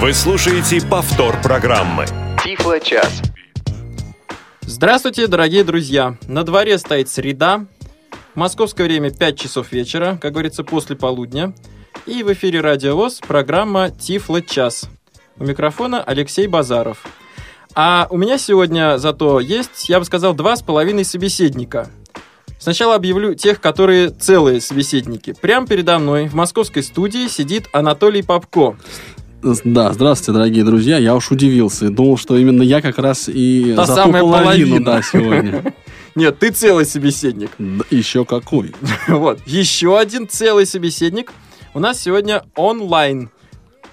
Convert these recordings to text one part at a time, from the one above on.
Вы слушаете повтор программы. Тифло-час. Здравствуйте, дорогие друзья! На дворе стоит среда, московское время 5 часов вечера, как говорится, после полудня. И в эфире Радио ВОЗ программа Тифло-час. У микрофона Алексей Базаров. А у меня сегодня зато есть, я бы сказал, два с половиной собеседника. Сначала объявлю тех, которые целые собеседники. Прямо передо мной в московской студии сидит Анатолий Попко. Да, здравствуйте, дорогие друзья. Я уж удивился. Думал, что именно я как раз и Та за ту самая половину, половина. да, сегодня. Нет, ты целый собеседник. Да, Еще какой. Вот, еще один целый собеседник. У нас сегодня онлайн.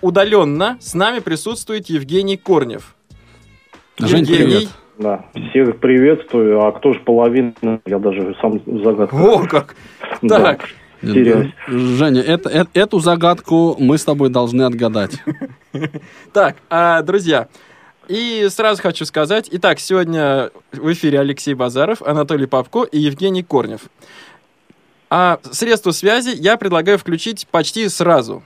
Удаленно с нами присутствует Евгений Корнев. Жень, Евгений. привет. Да, всех приветствую. А кто же половина? Я даже сам загадку. О, как! Да. Так, Теряюсь. Женя, это, э- эту загадку мы с тобой должны отгадать. так, а, друзья, и сразу хочу сказать, итак, сегодня в эфире Алексей Базаров, Анатолий Попко и Евгений Корнев. А средства связи я предлагаю включить почти сразу.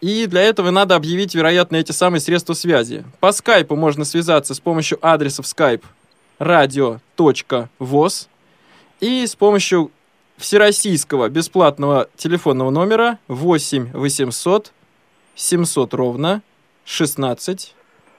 И для этого надо объявить, вероятно, эти самые средства связи. По скайпу можно связаться с помощью адресов skype radio.voz и с помощью всероссийского бесплатного телефонного номера 8 800 700 ровно 16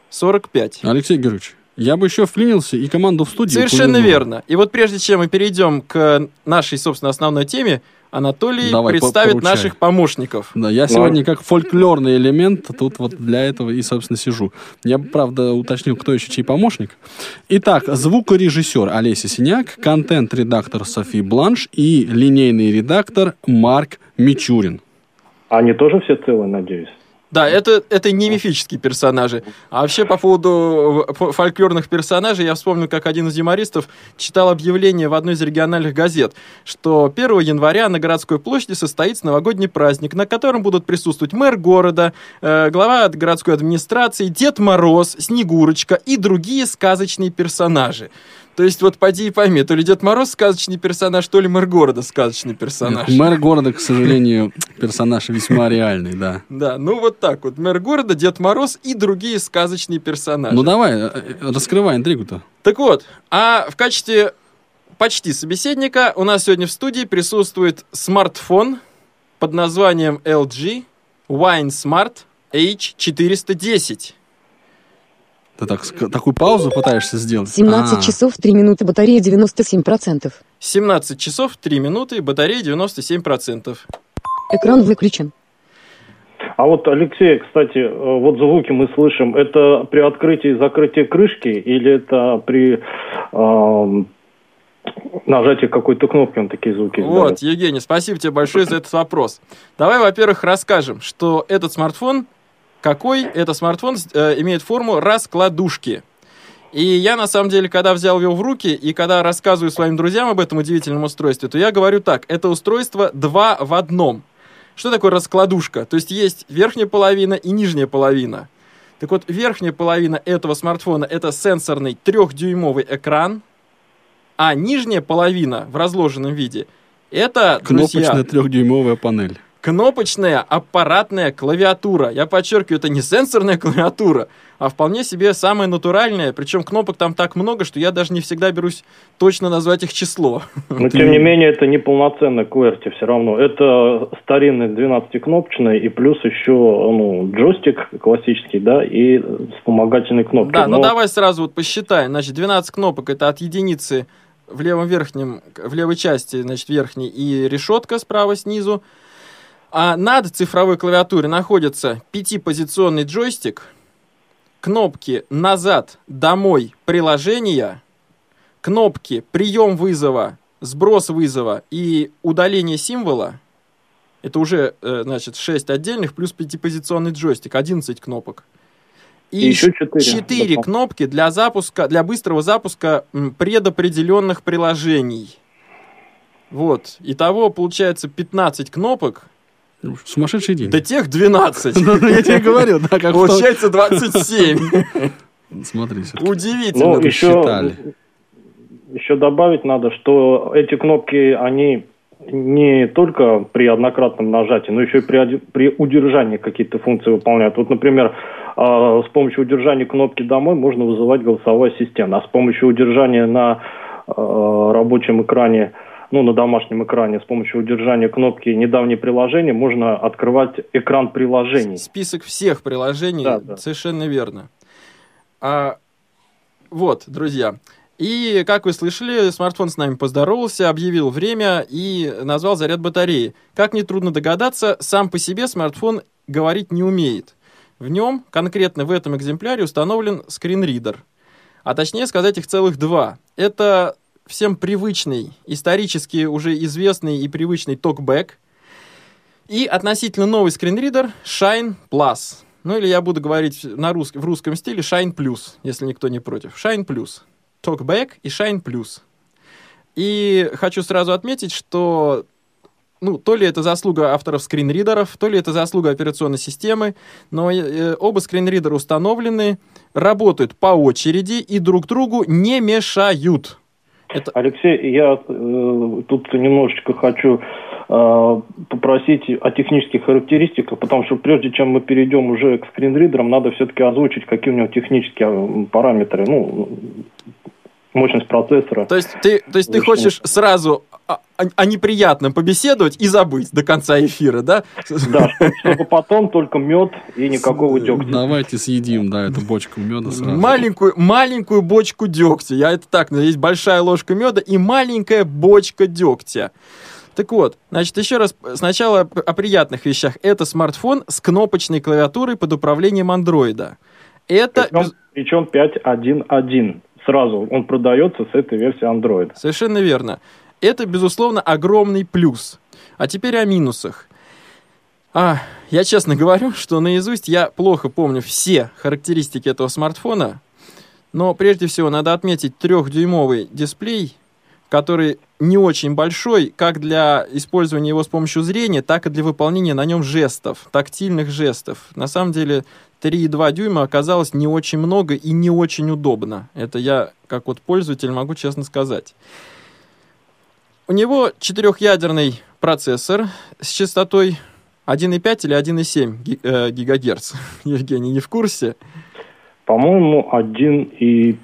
45. Алексей Георгиевич, я бы еще вклинился и команду в студию. Совершенно верно. И вот прежде чем мы перейдем к нашей, собственно, основной теме, Анатолий Давай, представит поручай. наших помощников. Да, я сегодня как фольклорный элемент тут вот для этого и, собственно, сижу. Я, бы, правда, уточнил, кто еще чей помощник. Итак, звукорежиссер Олеся Синяк, контент-редактор Софи Бланш и линейный редактор Марк Мичурин. Они тоже все целые, надеюсь? Да, это, это не мифические персонажи. А вообще, по поводу э, фо- фольклорных персонажей, я вспомнил, как один из юмористов читал объявление в одной из региональных газет, что 1 января на городской площади состоится новогодний праздник, на котором будут присутствовать мэр города, э, глава городской администрации, Дед Мороз, Снегурочка и другие сказочные персонажи. То есть вот поди и пойми, то ли Дед Мороз сказочный персонаж, то ли мэр города сказочный персонаж. Нет, мэр города, к сожалению, персонаж весьма реальный, да. Да, ну вот так вот. Мэр города, Дед Мороз и другие сказочные персонажи. Ну давай, э, э, раскрывай интригу-то. Так вот, а в качестве почти собеседника у нас сегодня в студии присутствует смартфон под названием LG Wine Smart H410. Ты так, такую паузу пытаешься сделать? 17 А, часов 3 минуты, батарея 97%. 17 часов 3 минуты, батарея 97%. Экран выключен. А вот, Алексей, кстати, э, вот звуки мы слышим. Это при открытии и закрытии крышки или это при эм, нажатии какой-то кнопки он такие звуки Вот, издает? Евгений, спасибо тебе большое за этот вопрос. Давай, во-первых, расскажем, что этот смартфон, какой это смартфон э, имеет форму раскладушки. И я, на самом деле, когда взял его в руки, и когда рассказываю своим друзьям об этом удивительном устройстве, то я говорю так, это устройство два в одном. Что такое раскладушка? То есть есть верхняя половина и нижняя половина. Так вот, верхняя половина этого смартфона это сенсорный трехдюймовый экран, а нижняя половина в разложенном виде это, друзья, Кнопочная трехдюймовая панель. Кнопочная аппаратная клавиатура. Я подчеркиваю, это не сенсорная клавиатура, а вполне себе самая натуральная. Причем кнопок там так много, что я даже не всегда берусь точно назвать их число. Но, тем не менее, это не полноценный QWERTY все равно. Это старинный 12-кнопочный и плюс еще ну, джойстик классический, да, и вспомогательные кнопки. Да, ну Но- давай сразу вот посчитаем. Значит, 12 кнопок это от единицы в левом верхнем, в левой части, значит, верхней, и решетка справа снизу. А над цифровой клавиатурой находится пятипозиционный джойстик, кнопки «Назад», «Домой», «Приложения», кнопки «Прием вызова», «Сброс вызова» и «Удаление символа». Это уже, э, значит, 6 отдельных плюс пятипозиционный джойстик, 11 кнопок. И еще четыре. четыре Да. кнопки для запуска, для быстрого запуска предопределенных приложений. Вот. Итого получается 15 кнопок, Сумасшедший день. до тех 12. Ну, Я тебе говорю, да, как Получается 27. Смотри. Удивительно. Ну, еще, считали. еще добавить надо, что эти кнопки, они не только при однократном нажатии, но еще и при, при удержании какие-то функции выполняют. Вот, например, а, с помощью удержания кнопки «Домой» можно вызывать голосовой ассистент, а с помощью удержания на а, рабочем экране, ну, на домашнем экране, с помощью удержания кнопки «Недавние приложения» можно открывать экран приложений. Список всех приложений, Да, да. совершенно верно. А, вот, друзья. И, как вы слышали, смартфон с нами поздоровался, объявил время и назвал заряд батареи. Как нетрудно догадаться, сам по себе смартфон говорить не умеет. В нем, конкретно в этом экземпляре, установлен скринридер. А точнее сказать, их целых два. Это всем привычный, исторически уже известный и привычный токбэк, и относительно новый скринридер Shine Plus. Ну или я буду говорить на рус... в русском стиле Shine Plus, если никто не против. Shine Plus. Talkback и Shine Plus. И хочу сразу отметить, что ну, то ли это заслуга авторов скринридеров, то ли это заслуга операционной системы, но э, оба скринридера установлены, работают по очереди и друг другу не мешают. Это... Алексей, я э, тут немножечко хочу э, попросить о технических характеристиках, потому что прежде чем мы перейдем уже к скринридерам, надо все-таки озвучить, какие у него технические э, параметры, ну, мощность процессора. То есть ты, то есть ты хочешь сразу о, о- о неприятном побеседовать и забыть до конца эфира, да? Да, чтоб- чтобы потом только мед и никакого дегтя. Давайте съедим, да, эту бочку меда сразу. Маленькую, маленькую бочку дегтя. Я это так, есть большая ложка меда и маленькая бочка дегтя. Так вот, значит, еще раз, сначала о приятных вещах. Это смартфон с кнопочной клавиатурой под управлением андроида. Это Причем, причем 5.1.1. Сразу он продается с этой версии Android. Совершенно верно. Это, безусловно, огромный плюс. А теперь о минусах. А, я честно говорю, что наизусть я плохо помню все характеристики этого смартфона, но прежде всего надо отметить трехдюймовый дисплей, который не очень большой, как для использования его с помощью зрения, так и для выполнения на нем жестов, тактильных жестов. На самом деле 3,2 дюйма оказалось не очень много и не очень удобно. Это я, как вот пользователь, могу честно сказать. У него четырехъядерный процессор с частотой 1,5 или 1,7 ги- э, гигагерц. Евгений, не в курсе? По-моему, 1.7.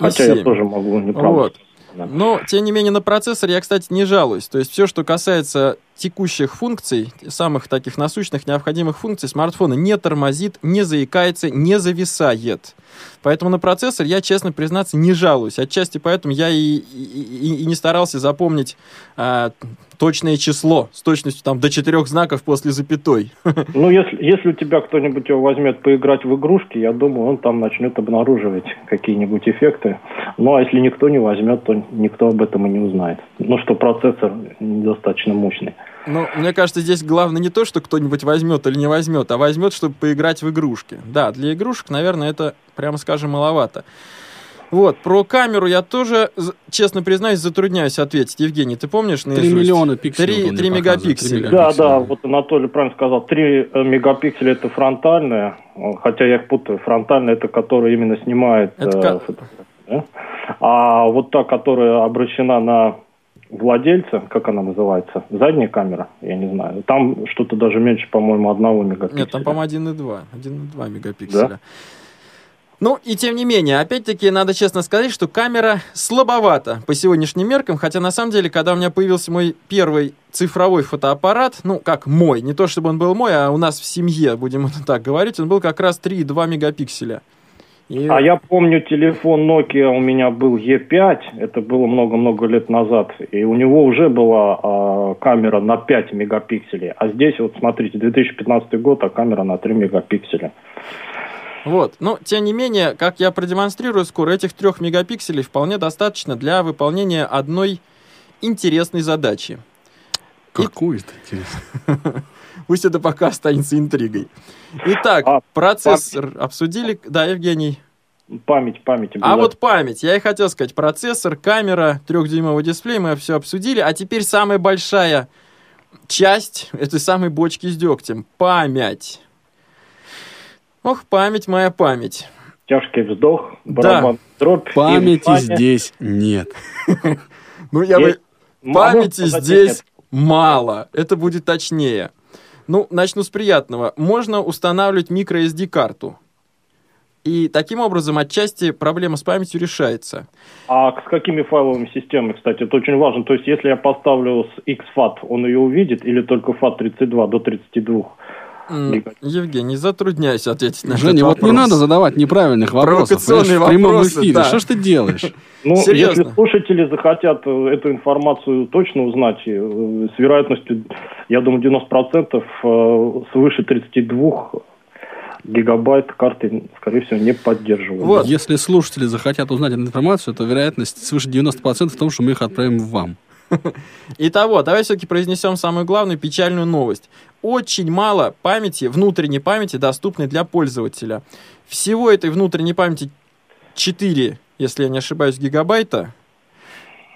Хотя я 7. тоже могу неправду. Вот. Но, тем не менее, на процессор я, кстати, не жалуюсь. То есть все, что касается текущих функций, самых таких насущных, необходимых функций, смартфона не тормозит, не заикается, не зависает. Поэтому на процессор я, честно признаться, не жалуюсь. Отчасти поэтому я и, и- и- не старался запомнить а, точное число с точностью там, до четырех знаков после запятой. Ну, если, если у тебя кто-нибудь его возьмет поиграть в игрушки, я думаю, он там начнет обнаруживать какие-нибудь эффекты. Ну, а если никто не возьмет, то никто об этом и не узнает. Ну, что процессор недостаточно мощный. Ну, мне кажется, здесь главное не то, что кто-нибудь возьмет или не возьмет, а возьмет, чтобы поиграть в игрушки. Да, для игрушек, наверное, это, прямо скажем, маловато. Вот, про камеру я тоже, честно признаюсь, затрудняюсь ответить. Евгений, ты помнишь 3 наизусть? миллиона пикселей. Три- вот он мне три показывает, мегапикселя. 3 Да, да, вот Анатолий правильно сказал. 3 мегапикселя это фронтальная, э, хотя я их путаю. Фронтальная это которая именно снимает Это э, ка- фотографии, да? А вот та, которая обращена на владельца, как она называется, задняя камера, я не знаю. Там что-то даже меньше, по-моему, одного мегапикселя. Нет, там, по-моему, 1,2. 1,2 мегапикселя. Ну, и тем не менее, опять-таки, надо честно сказать, что камера слабовата по сегодняшним меркам, хотя, на самом деле, когда у меня появился мой первый цифровой фотоаппарат, ну, как мой, не то чтобы он был мой, а у нас в семье, будем так говорить, он был как раз 3,2 мегапикселя. И- А я помню, телефон Nokia у меня был E5, это было много-много лет назад, и у него уже была а, камера на 5 мегапикселей. А здесь, вот смотрите, 2015 год, а камера на 3 мегапикселя. Вот. Но, тем не менее, как я продемонстрирую скоро, этих трех мегапикселей вполне достаточно для выполнения одной интересной задачи. Какую-то, интересно. Пусть это пока останется интригой. Итак, А, процессор обсудили. Да, Евгений. Память, память. А вот память. Я и хотел сказать. Процессор, камера, трехдюймовый дисплей. Мы все обсудили. А теперь самая большая часть этой самой бочки с дегтем. Память. Ох, память моя память. Тяжкий вздох, барабан, дробь. и Памяти здесь нет. Ну, я бы... Памяти здесь мало. Это будет точнее. Ну, начну с приятного. Можно устанавливать microSD-карту. И таким образом отчасти проблема с памятью решается. А с какими файловыми системами, кстати, это очень важно. То есть, если я поставлю с XFAT, он ее увидит, или только FAT32 до 32? Евгений, не затрудняйсь ответить на Женя, этот вот не вопрос. надо задавать неправильных вопросов. Провокационные в прямом вопросы, эфире. да. Что ж ты делаешь? Ну, Серьезно? если слушатели захотят э, эту информацию точно узнать, э, с вероятностью, я думаю, 90% э, свыше 32 гигабайт карты, скорее всего, не поддерживают. Вот. Если слушатели захотят узнать эту информацию, то вероятность свыше 90% в том, что мы их отправим вам. Итого, давай все-таки произнесем самую главную печальную новость. Очень мало памяти, внутренней памяти, доступной для пользователя. Всего этой внутренней памяти 4, если я не ошибаюсь, гигабайта,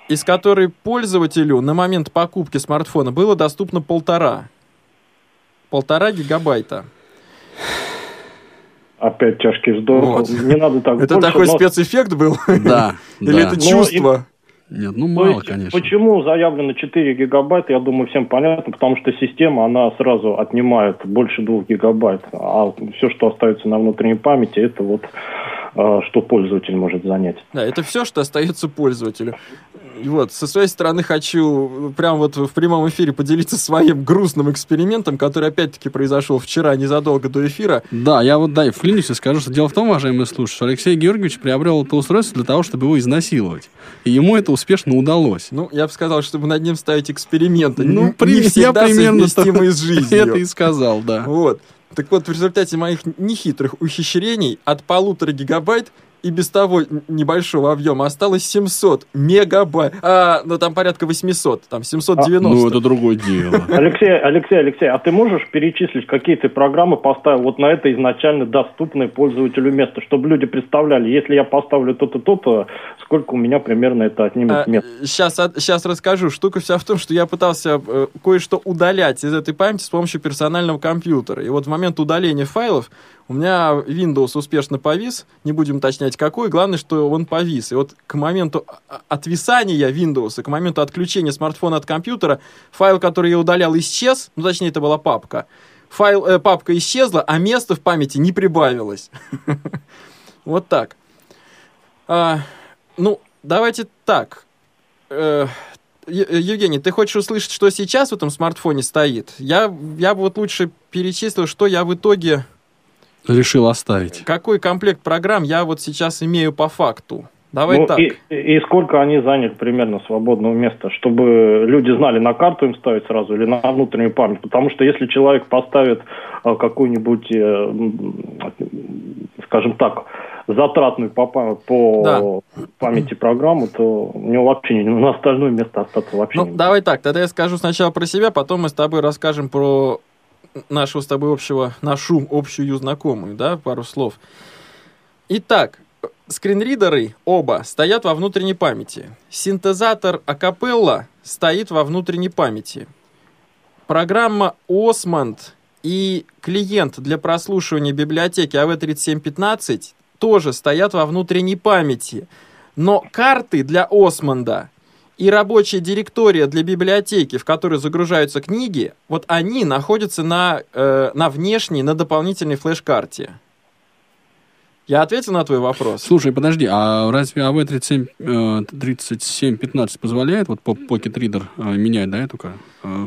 из которой пользователю на момент покупки смартфона было доступно полтора. Полтора гигабайта. Опять тяжкий вздох. Вот. Не надо так Это больше, такой но- спецэффект был? Да. Или это Но чувство? Нет, ну мало, есть, конечно. Почему заявлено 4 гигабайта, я думаю, всем понятно, потому что система, она сразу отнимает больше 2 гигабайт, а все, что остается на внутренней памяти, это вот э, что пользователь может занять. Да, это все, что остается пользователю. И вот, со своей стороны хочу прям вот в прямом эфире поделиться своим грустным экспериментом, который опять-таки произошел вчера, незадолго до эфира. Да, я вот, да, и вклинюсь и скажу, что дело в том, уважаемые слушатели, что Алексей Георгиевич приобрел это устройство для того, чтобы его изнасиловать. И ему это успешно удалось. Ну, я бы сказал, чтобы над ним ставить эксперименты. Ну, не при- я всегда примерно совместимые с жизнью. Это и сказал, да. Вот. Так вот, в результате моих нехитрых ухищрений от полутора гигабайт и без того небольшого объема осталось 700 мегабайт. А, ну там порядка 800, там 790. Ну, это другое дело. Алексей, Алексей, Алексей, а ты можешь перечислить, какие ты программы поставил вот на это изначально доступное пользователю место, чтобы люди представляли, если я поставлю то-то, то-то, сколько у меня примерно это отнимет места? сейчас, сейчас расскажу. Штука вся в том, что я пытался э, кое-что удалять из этой памяти с помощью персонального компьютера. И вот в момент удаления файлов у меня Windows успешно повис, не будем уточнять какой, главное, что он повис. И вот к моменту а- отвисания Windows, к моменту отключения смартфона от компьютера, файл, который я удалял, исчез, ну, точнее, это была папка. Файл, э, папка исчезла, а места в памяти не прибавилось. Вот так. Ну, давайте так. Э, Е- Евгений, ты хочешь услышать, что сейчас в этом смартфоне стоит? Я, я бы вот лучше перечислил, что я в итоге, Решил оставить. какой комплект программ я вот сейчас имею по факту. Давай Ну, так. и, и сколько они заняли примерно свободного места, чтобы люди знали, на карту им ставить сразу или на внутреннюю память. Потому что если человек поставит э, какую-нибудь, э, скажем так, затратную по, по памяти программу, то у него вообще не, на остальное место остаться вообще Ну, не давай так, тогда я скажу сначала про себя, потом мы с тобой расскажем про нашего с тобой общего, нашу общую знакомую, да, пару слов. Итак, скринридеры оба стоят во внутренней памяти. Синтезатор Acapella стоит во внутренней памяти. Программа Osmond и клиент для прослушивания библиотеки AV3715 тоже стоят во внутренней памяти. Но карты для Осмонда и рабочая директория для библиотеки, в которой загружаются книги, вот они находятся на, э, на внешней, на дополнительной флеш-карте. Я ответил на твой вопрос? Слушай, подожди, а разве AV37, э, 3715 позволяет вот Pocket Reader э, менять, да, эту ка- э,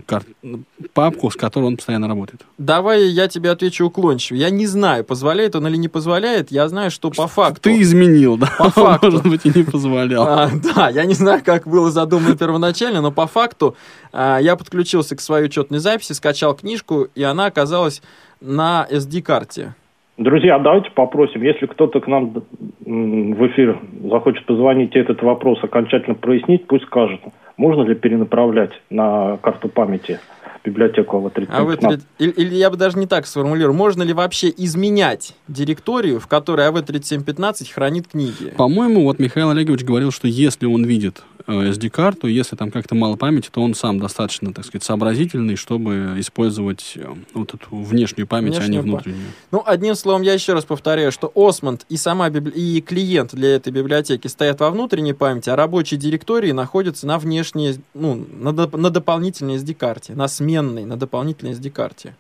папку, с которой он постоянно работает? Давай я тебе отвечу уклончиво. Я не знаю, позволяет он или не позволяет. Я знаю, что по факту... Ты изменил, да? По факту. Может быть, и не позволял. А, да, я не знаю, как было задумано первоначально, но по факту а, я подключился к своей учетной записи, скачал книжку, и она оказалась на SD-карте. Друзья, давайте попросим, если кто-то к нам в эфир захочет позвонить и этот вопрос окончательно прояснить, пусть скажет, можно ли перенаправлять на карту памяти библиотеку АВ-3715. А вы, или, или я бы даже не так сформулирую, можно ли вообще изменять директорию, в которой АВ-3715 хранит книги? По-моему, вот Михаил Олегович говорил, что если он видит э, SD-карту, если там как-то мало памяти, то он сам достаточно, так сказать, сообразительный, чтобы использовать э, вот эту внешнюю память, Внешнюю а не внутреннюю. Ну, одним словом, я еще раз повторяю, что Осмонд и сама библи... и клиент для этой библиотеки стоят во внутренней памяти, а рабочие директории находятся на внешней, ну, на, доп- на дополнительной SD-карте, на сменной, на дополнительной SD-карте.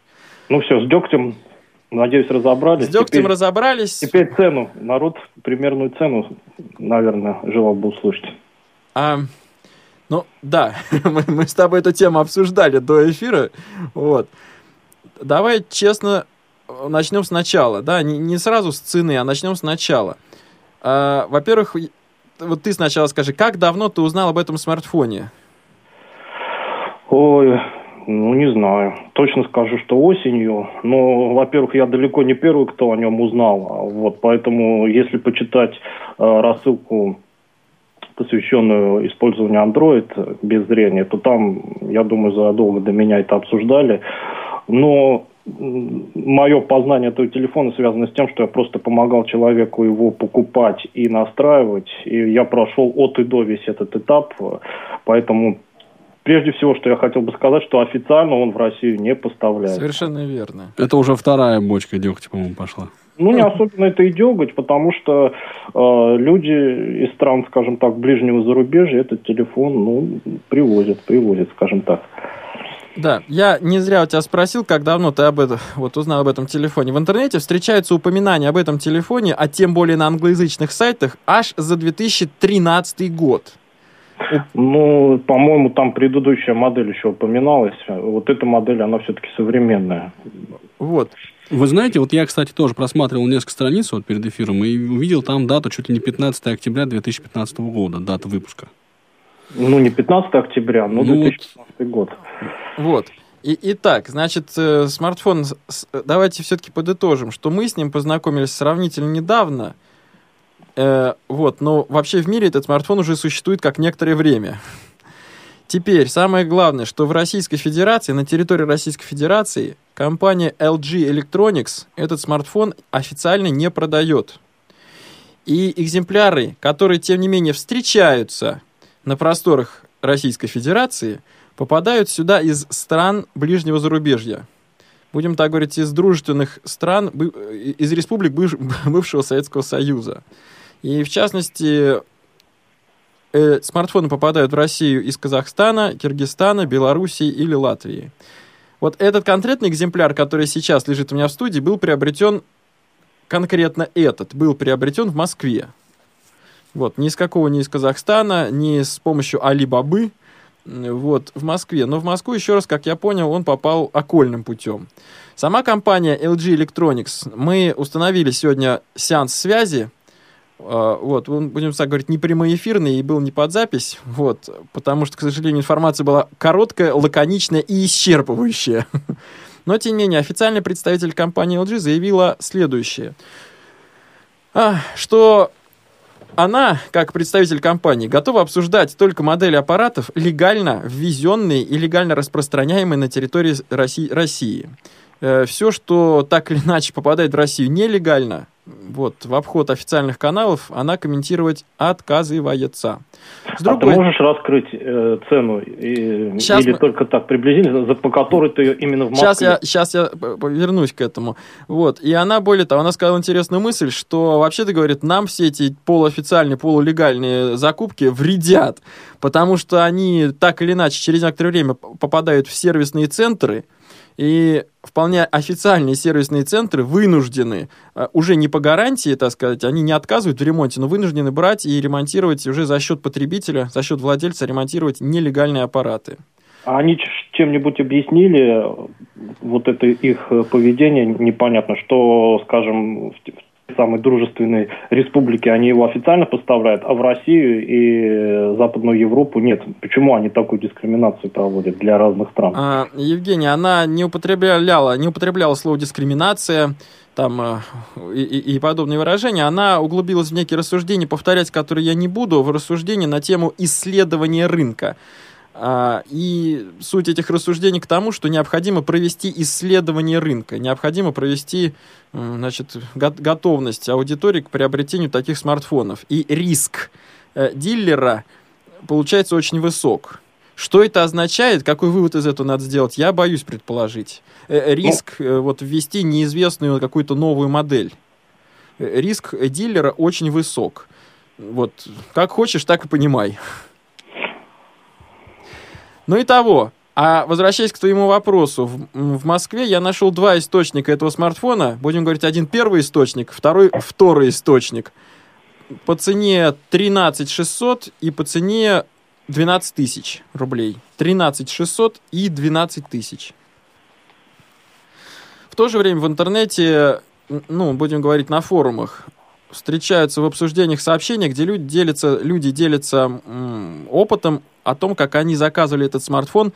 Ну все, с дегтем, надеюсь, разобрались. С дегтем Теперь- разобрались. Теперь цену. Народ примерную цену, наверное, желал бы услышать. А, ну, да, мы, мы с тобой эту тему обсуждали до эфира. Вот. Давай честно начнем сначала, да, не, не сразу с цены, а начнем сначала. А, во-первых, вот ты сначала скажи, как давно ты узнал об этом смартфоне? Ой, ну не знаю. Точно скажу, что осенью. Но, во-первых, я далеко не первый, кто о нем узнал. А Вот, поэтому, если почитать э, рассылку, посвященную использованию Android без зрения, то там, я думаю, задолго до меня это обсуждали. Но мое познание этого телефона связано с тем, что я просто помогал человеку его покупать и настраивать. И я прошел от и до весь этот этап. Поэтому прежде всего, что я хотел бы сказать, что официально он в Россию не поставляется. Совершенно верно. Это уже вторая бочка дегтя, по-моему, пошла. Ну, не особенно это и дергать, потому что э, люди из стран, скажем так, ближнего зарубежья этот телефон, ну, привозят, привозят, скажем так. Да, я не зря у тебя спросил, как давно ты об этом, вот узнал об этом телефоне. В интернете встречаются упоминания об этом телефоне, а тем более на англоязычных сайтах, аж за 2013 год. Ну, по-моему, там предыдущая модель еще упоминалась. Вот эта модель, она все-таки современная. Вот. Вы знаете, вот я, кстати, тоже просматривал несколько страниц вот перед эфиром и увидел там дату чуть ли не 15 октября 2015 года, дата выпуска. Ну, не 15 октября, но Ну, вот- 2015 год. Вот. И, итак, значит, э, смартфон, с- давайте все-таки подытожим, что мы с ним познакомились сравнительно недавно. Э, вот, но вообще в мире этот смартфон уже существует как некоторое время. Теперь, самое главное, что в Российской Федерации, на территории Российской Федерации, компания LG Electronics этот смартфон официально не продает. И экземпляры, которые, тем не менее, встречаются на просторах Российской Федерации, попадают сюда из стран ближнего зарубежья. Будем так говорить, из дружественных стран, из республик быв- бывшего Советского Союза. И в частности, э, смартфоны попадают в Россию из Казахстана, Киргизстана, Белоруссии или Латвии. Вот этот конкретный экземпляр, который сейчас лежит у меня в студии, был приобретен конкретно этот, был приобретен в Москве. Вот, ни из какого, ни из Казахстана, ни с помощью Алибабы, вот, в Москве. Но в Москву, еще раз, как я понял, он попал окольным путем. Сама компания LG Electronics, мы установили сегодня сеанс связи, вот, он, будем так говорить, не прямоэфирный и был не под запись, вот, потому что, к сожалению, информация была короткая, лаконичная и исчерпывающая. Но, тем не менее, официальный представитель компании LG заявила следующее, а, что она, как представитель компании, готова обсуждать только модели аппаратов, легально ввезенные и легально распространяемые на территории России. России. Все, что так или иначе попадает в Россию нелегально, вот, в обход официальных каналов, она комментировать отказывается. С А другой- ты можешь раскрыть э, цену? И- Щас или мы- только так приблизительно, за, по которой ты именно в Москве? Сейчас я, сейчас я вернусь к этому. Вот. И она, более того, она сказала интересную мысль, что вообще-то, говорит, нам все эти полуофициальные, полулегальные закупки вредят, потому что они так или иначе через некоторое время попадают в сервисные центры, и вполне официальные сервисные центры вынуждены, э, уже не по гарантии, так сказать, они не отказывают в ремонте, но вынуждены брать и ремонтировать уже за счет потребителя, за счет владельца ремонтировать нелегальные аппараты. А они чем-нибудь объяснили э, вот это их э, поведение непонятно, что, скажем, в самой дружественной республике они его официально поставляют, а в Россию и э, Западную Европу нет. Почему они такую дискриминацию проводят для разных стран? А, Евгения, она не употребляла, не употребляла слово дискриминация там, э, и- и подобные выражения. Она углубилась в некие рассуждения, повторять которые я не буду, в рассуждения на тему исследования рынка. А, И суть этих рассуждений к тому, что необходимо провести исследование рынка, необходимо провести значит, го- готовность аудитории к приобретению таких смартфонов. И риск э, дилера получается очень высок. Что это означает, какой вывод из этого надо сделать, я боюсь предположить. Э, Риск э, вот ввести неизвестную какую-то новую модель. Э, Риск дилера очень высок. Вот, как хочешь, так и понимай. Ну и того. А возвращаясь к твоему вопросу, в, в Москве я нашел два источника этого смартфона. Будем говорить, один первый источник, второй второй источник. По цене 13 600 и по цене 12 тысяч рублей. 13 600 и 12 тысяч. В то же время в интернете, ну, будем говорить, на форумах, встречаются в обсуждениях сообщения, где люди делятся, люди делятся опытом о том, как они заказывали этот смартфон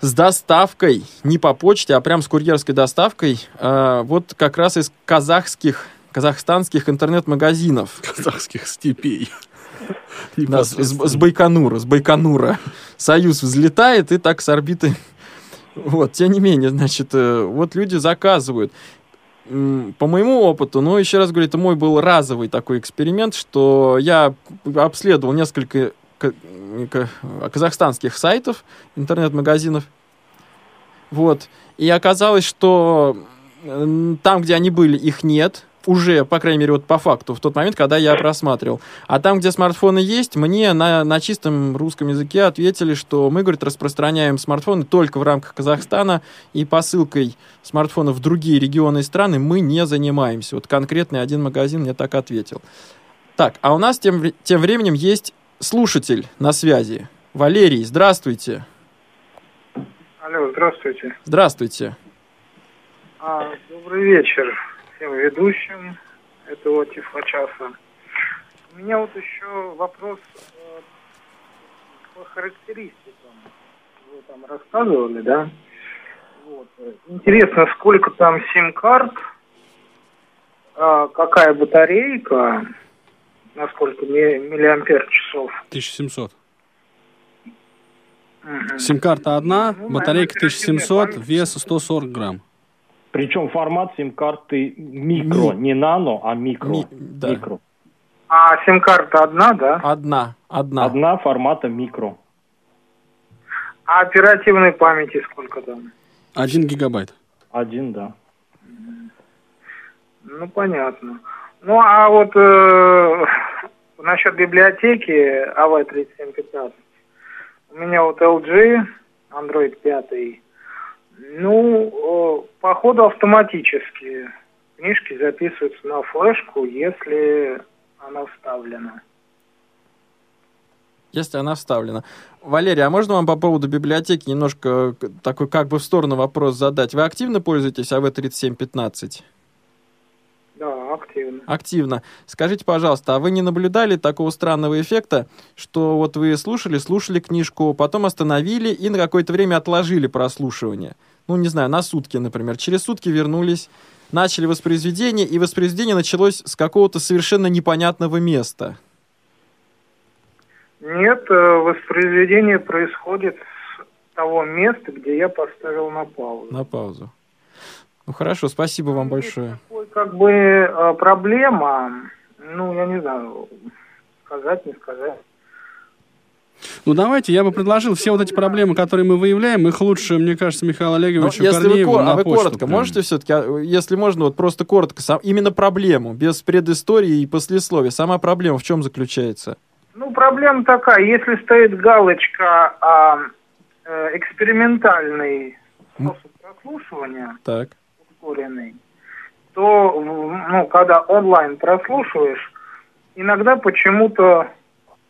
с доставкой, не по почте, а прям с курьерской доставкой, э, вот как раз из казахских, казахстанских интернет-магазинов. казахских степей. Да, с, с- с Байконура, с Байконура. Союз взлетает и так с орбиты. Вот, тем не менее, значит, э, вот люди заказывают. По моему опыту, ну, еще раз говорю, это мой был разовый такой эксперимент, что я обследовал несколько ка- казахстанских сайтов, интернет-магазинов. Вот. И оказалось, что там, где они были, их нет. Уже, по крайней мере, вот по факту, в тот момент, когда я просматривал. А там, где смартфоны есть, мне на, на чистом русском языке ответили, что мы, говорит, распространяем смартфоны только в рамках Казахстана, и посылкой смартфонов в другие регионы и страны мы не занимаемся. Вот конкретный один магазин мне так ответил. Так, а у нас тем, тем временем есть слушатель на связи. Валерий, здравствуйте. Алло, здравствуйте. Здравствуйте. А, добрый вечер всем ведущим этого тифлочаса. У меня вот еще вопрос э, по характеристикам. Вы там рассказывали, да? Вот. Интересно, сколько там сим-карт, а, какая батарейка, на сколько ми- миллиампер часов. 1700. Мгм. Сим-карта одна, Ну, батарейка наверное, 1700, оперативная вес 140 грамм. Причем формат сим-карты микро, Ми- не нано, а микро. Ми- да. Микро. А сим-карта одна, да? Одна, одна. Одна формата микро. А оперативной памяти сколько там? 1 гигабайт. Один, да. Ну, понятно. Ну, а вот э, насчет библиотеки AV3715. У меня вот LG, Android 5. Ну, э, походу автоматически книжки записываются на флешку, если она вставлена. Если она вставлена. Валерий, а можно вам по поводу библиотеки немножко такой как бы в сторону вопрос задать? Вы активно пользуетесь АВ-3715? Активно. Активно. Скажите, пожалуйста, а вы не наблюдали такого странного эффекта, что вот вы слушали, слушали книжку, потом остановили и на какое-то время отложили прослушивание? Ну, не знаю, на сутки, например. Через сутки вернулись, начали воспроизведение, и воспроизведение началось с какого-то совершенно непонятного места. Нет, э, воспроизведение происходит с того места, где я поставил на паузу. На паузу. Ну, хорошо, спасибо вам большое. Такой, как бы э, проблема, ну, я не знаю, сказать, не сказать. Ну, давайте, я бы предложил все вот эти проблемы, которые мы выявляем, их лучше, мне кажется, Михаилу Ну, Олеговичу если вы, Корнееву ко- на а вы коротко прям. можете все-таки, если можно, вот просто коротко, сам, именно проблему, без предыстории и послесловия. Сама проблема в чем заключается? Ну, проблема такая, если стоит галочка а, э, экспериментальный способ прослушивания, Так. Ускоренный, то, ну, когда онлайн прослушиваешь, иногда почему-то,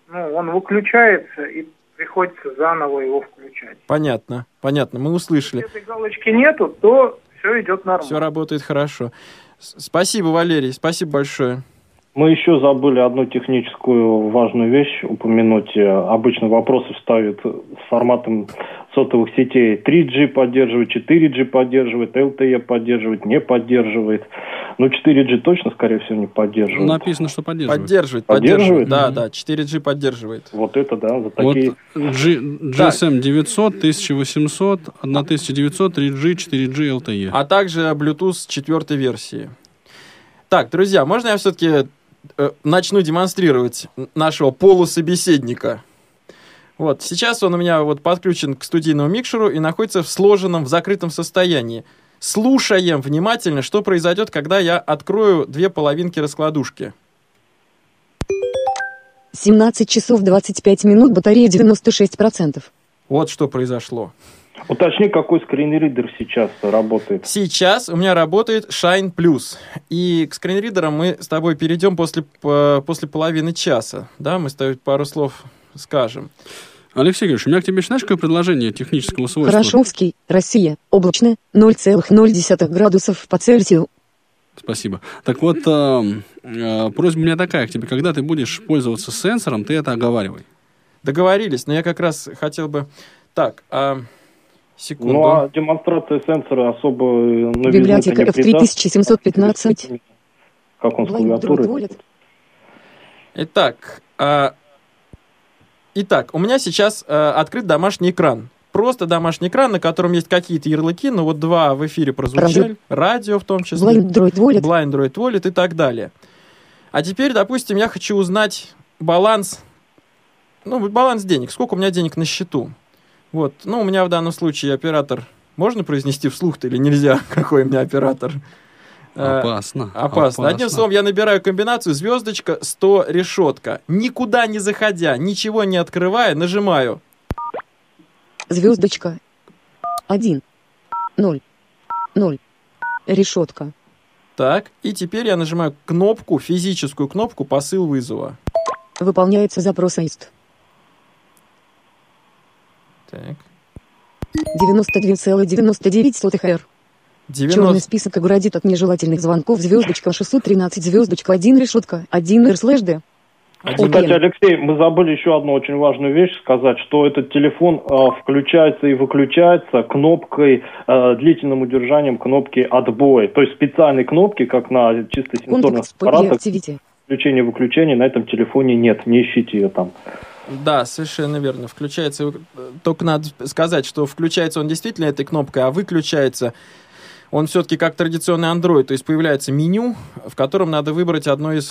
ну, он выключается и приходится заново его включать. Понятно, понятно, мы услышали. Если этой галочки нету, то все идет нормально. Все работает хорошо. Спасибо, Валерий, спасибо большое. Мы еще забыли одну техническую важную вещь упомянуть. Э, Обычно вопросы ставят с форматом сотовых сетей. 3G поддерживает, 4G поддерживает, LTE поддерживает, не поддерживает. Ну, 4G точно, скорее всего, не поддерживает. Написано, что поддерживает. Поддерживает, Поддерживает? поддерживает. Да, да, 4G поддерживает. Вот это, да, за Вот такие... G- GSM 900, 1800, 1900, 3G, 4G, LTE. а также Bluetooth четвертой версии. Так, друзья, можно я все-таки начну демонстрировать нашего полусобеседника? Вот, сейчас он у меня вот подключен к студийному микшеру и находится в сложенном, в закрытом состоянии. Слушаем внимательно, что произойдет, когда я открою две половинки раскладушки. 17 часов 25 минут, батарея 96%. Вот что произошло. Уточни, какой скринридер сейчас работает. Сейчас у меня работает Shine Plus. И к скринридерам мы с тобой перейдем после, по- после половины часа. Да, мы с тобой пару слов скажем. Алексей Григорьевич, у меня к тебе, знаешь, какое предложение технического свойства? Хорошовский, Россия, облачно, 0,0 градусов по Цельсию. Спасибо. Так вот, э, э, просьба у меня такая к тебе. Когда ты будешь пользоваться сенсором, ты это оговаривай. Договорились, но я как раз хотел бы... Так, а... секунду. Ну, а демонстрация сенсора особо э, новизны Библиотека не придаст. F3715. Как он с клавиатурой? Итак, а, итак, у меня сейчас а, открыт домашний экран. Просто домашний экран, на котором есть какие-то ярлыки, ну вот два в эфире прозвучали, радио, в том числе. Blind Droid Wallet. Blind Droid Wallet и так далее. А теперь, допустим, я хочу узнать баланс, ну, баланс денег, сколько у меня денег на счету. Вот, ну, у меня в данном случае оператор, можно произнести вслух-то или нельзя, какой у меня оператор? Э, Опасно. Опасно. Одним словом, я набираю комбинацию звездочка 100 решетка. Никуда не заходя, ничего не открывая, нажимаю. Звездочка. 1. 0. 0. Решетка. Так, и теперь я нажимаю кнопку, физическую кнопку посыл вызова. Выполняется запрос АИСТ. Так. 92,99 Р. 90... Черный список оградит от нежелательных звонков звездочка 613 звездочка 1 решетка 1 р слэш д. Один. Окей. Кстати, Алексей, мы забыли еще одну очень важную вещь сказать, что этот телефон э, включается и выключается кнопкой, э, длительным удержанием кнопки отбой. То есть специальной кнопки, как на чисто сенсорных аппаратах, выключения на этом телефоне нет. Не ищите ее там. Да, совершенно верно. Включается, вы- только надо сказать, что включается он действительно этой кнопкой, а выключается он все-таки как традиционный Android, то есть появляется меню, в котором надо выбрать одно из...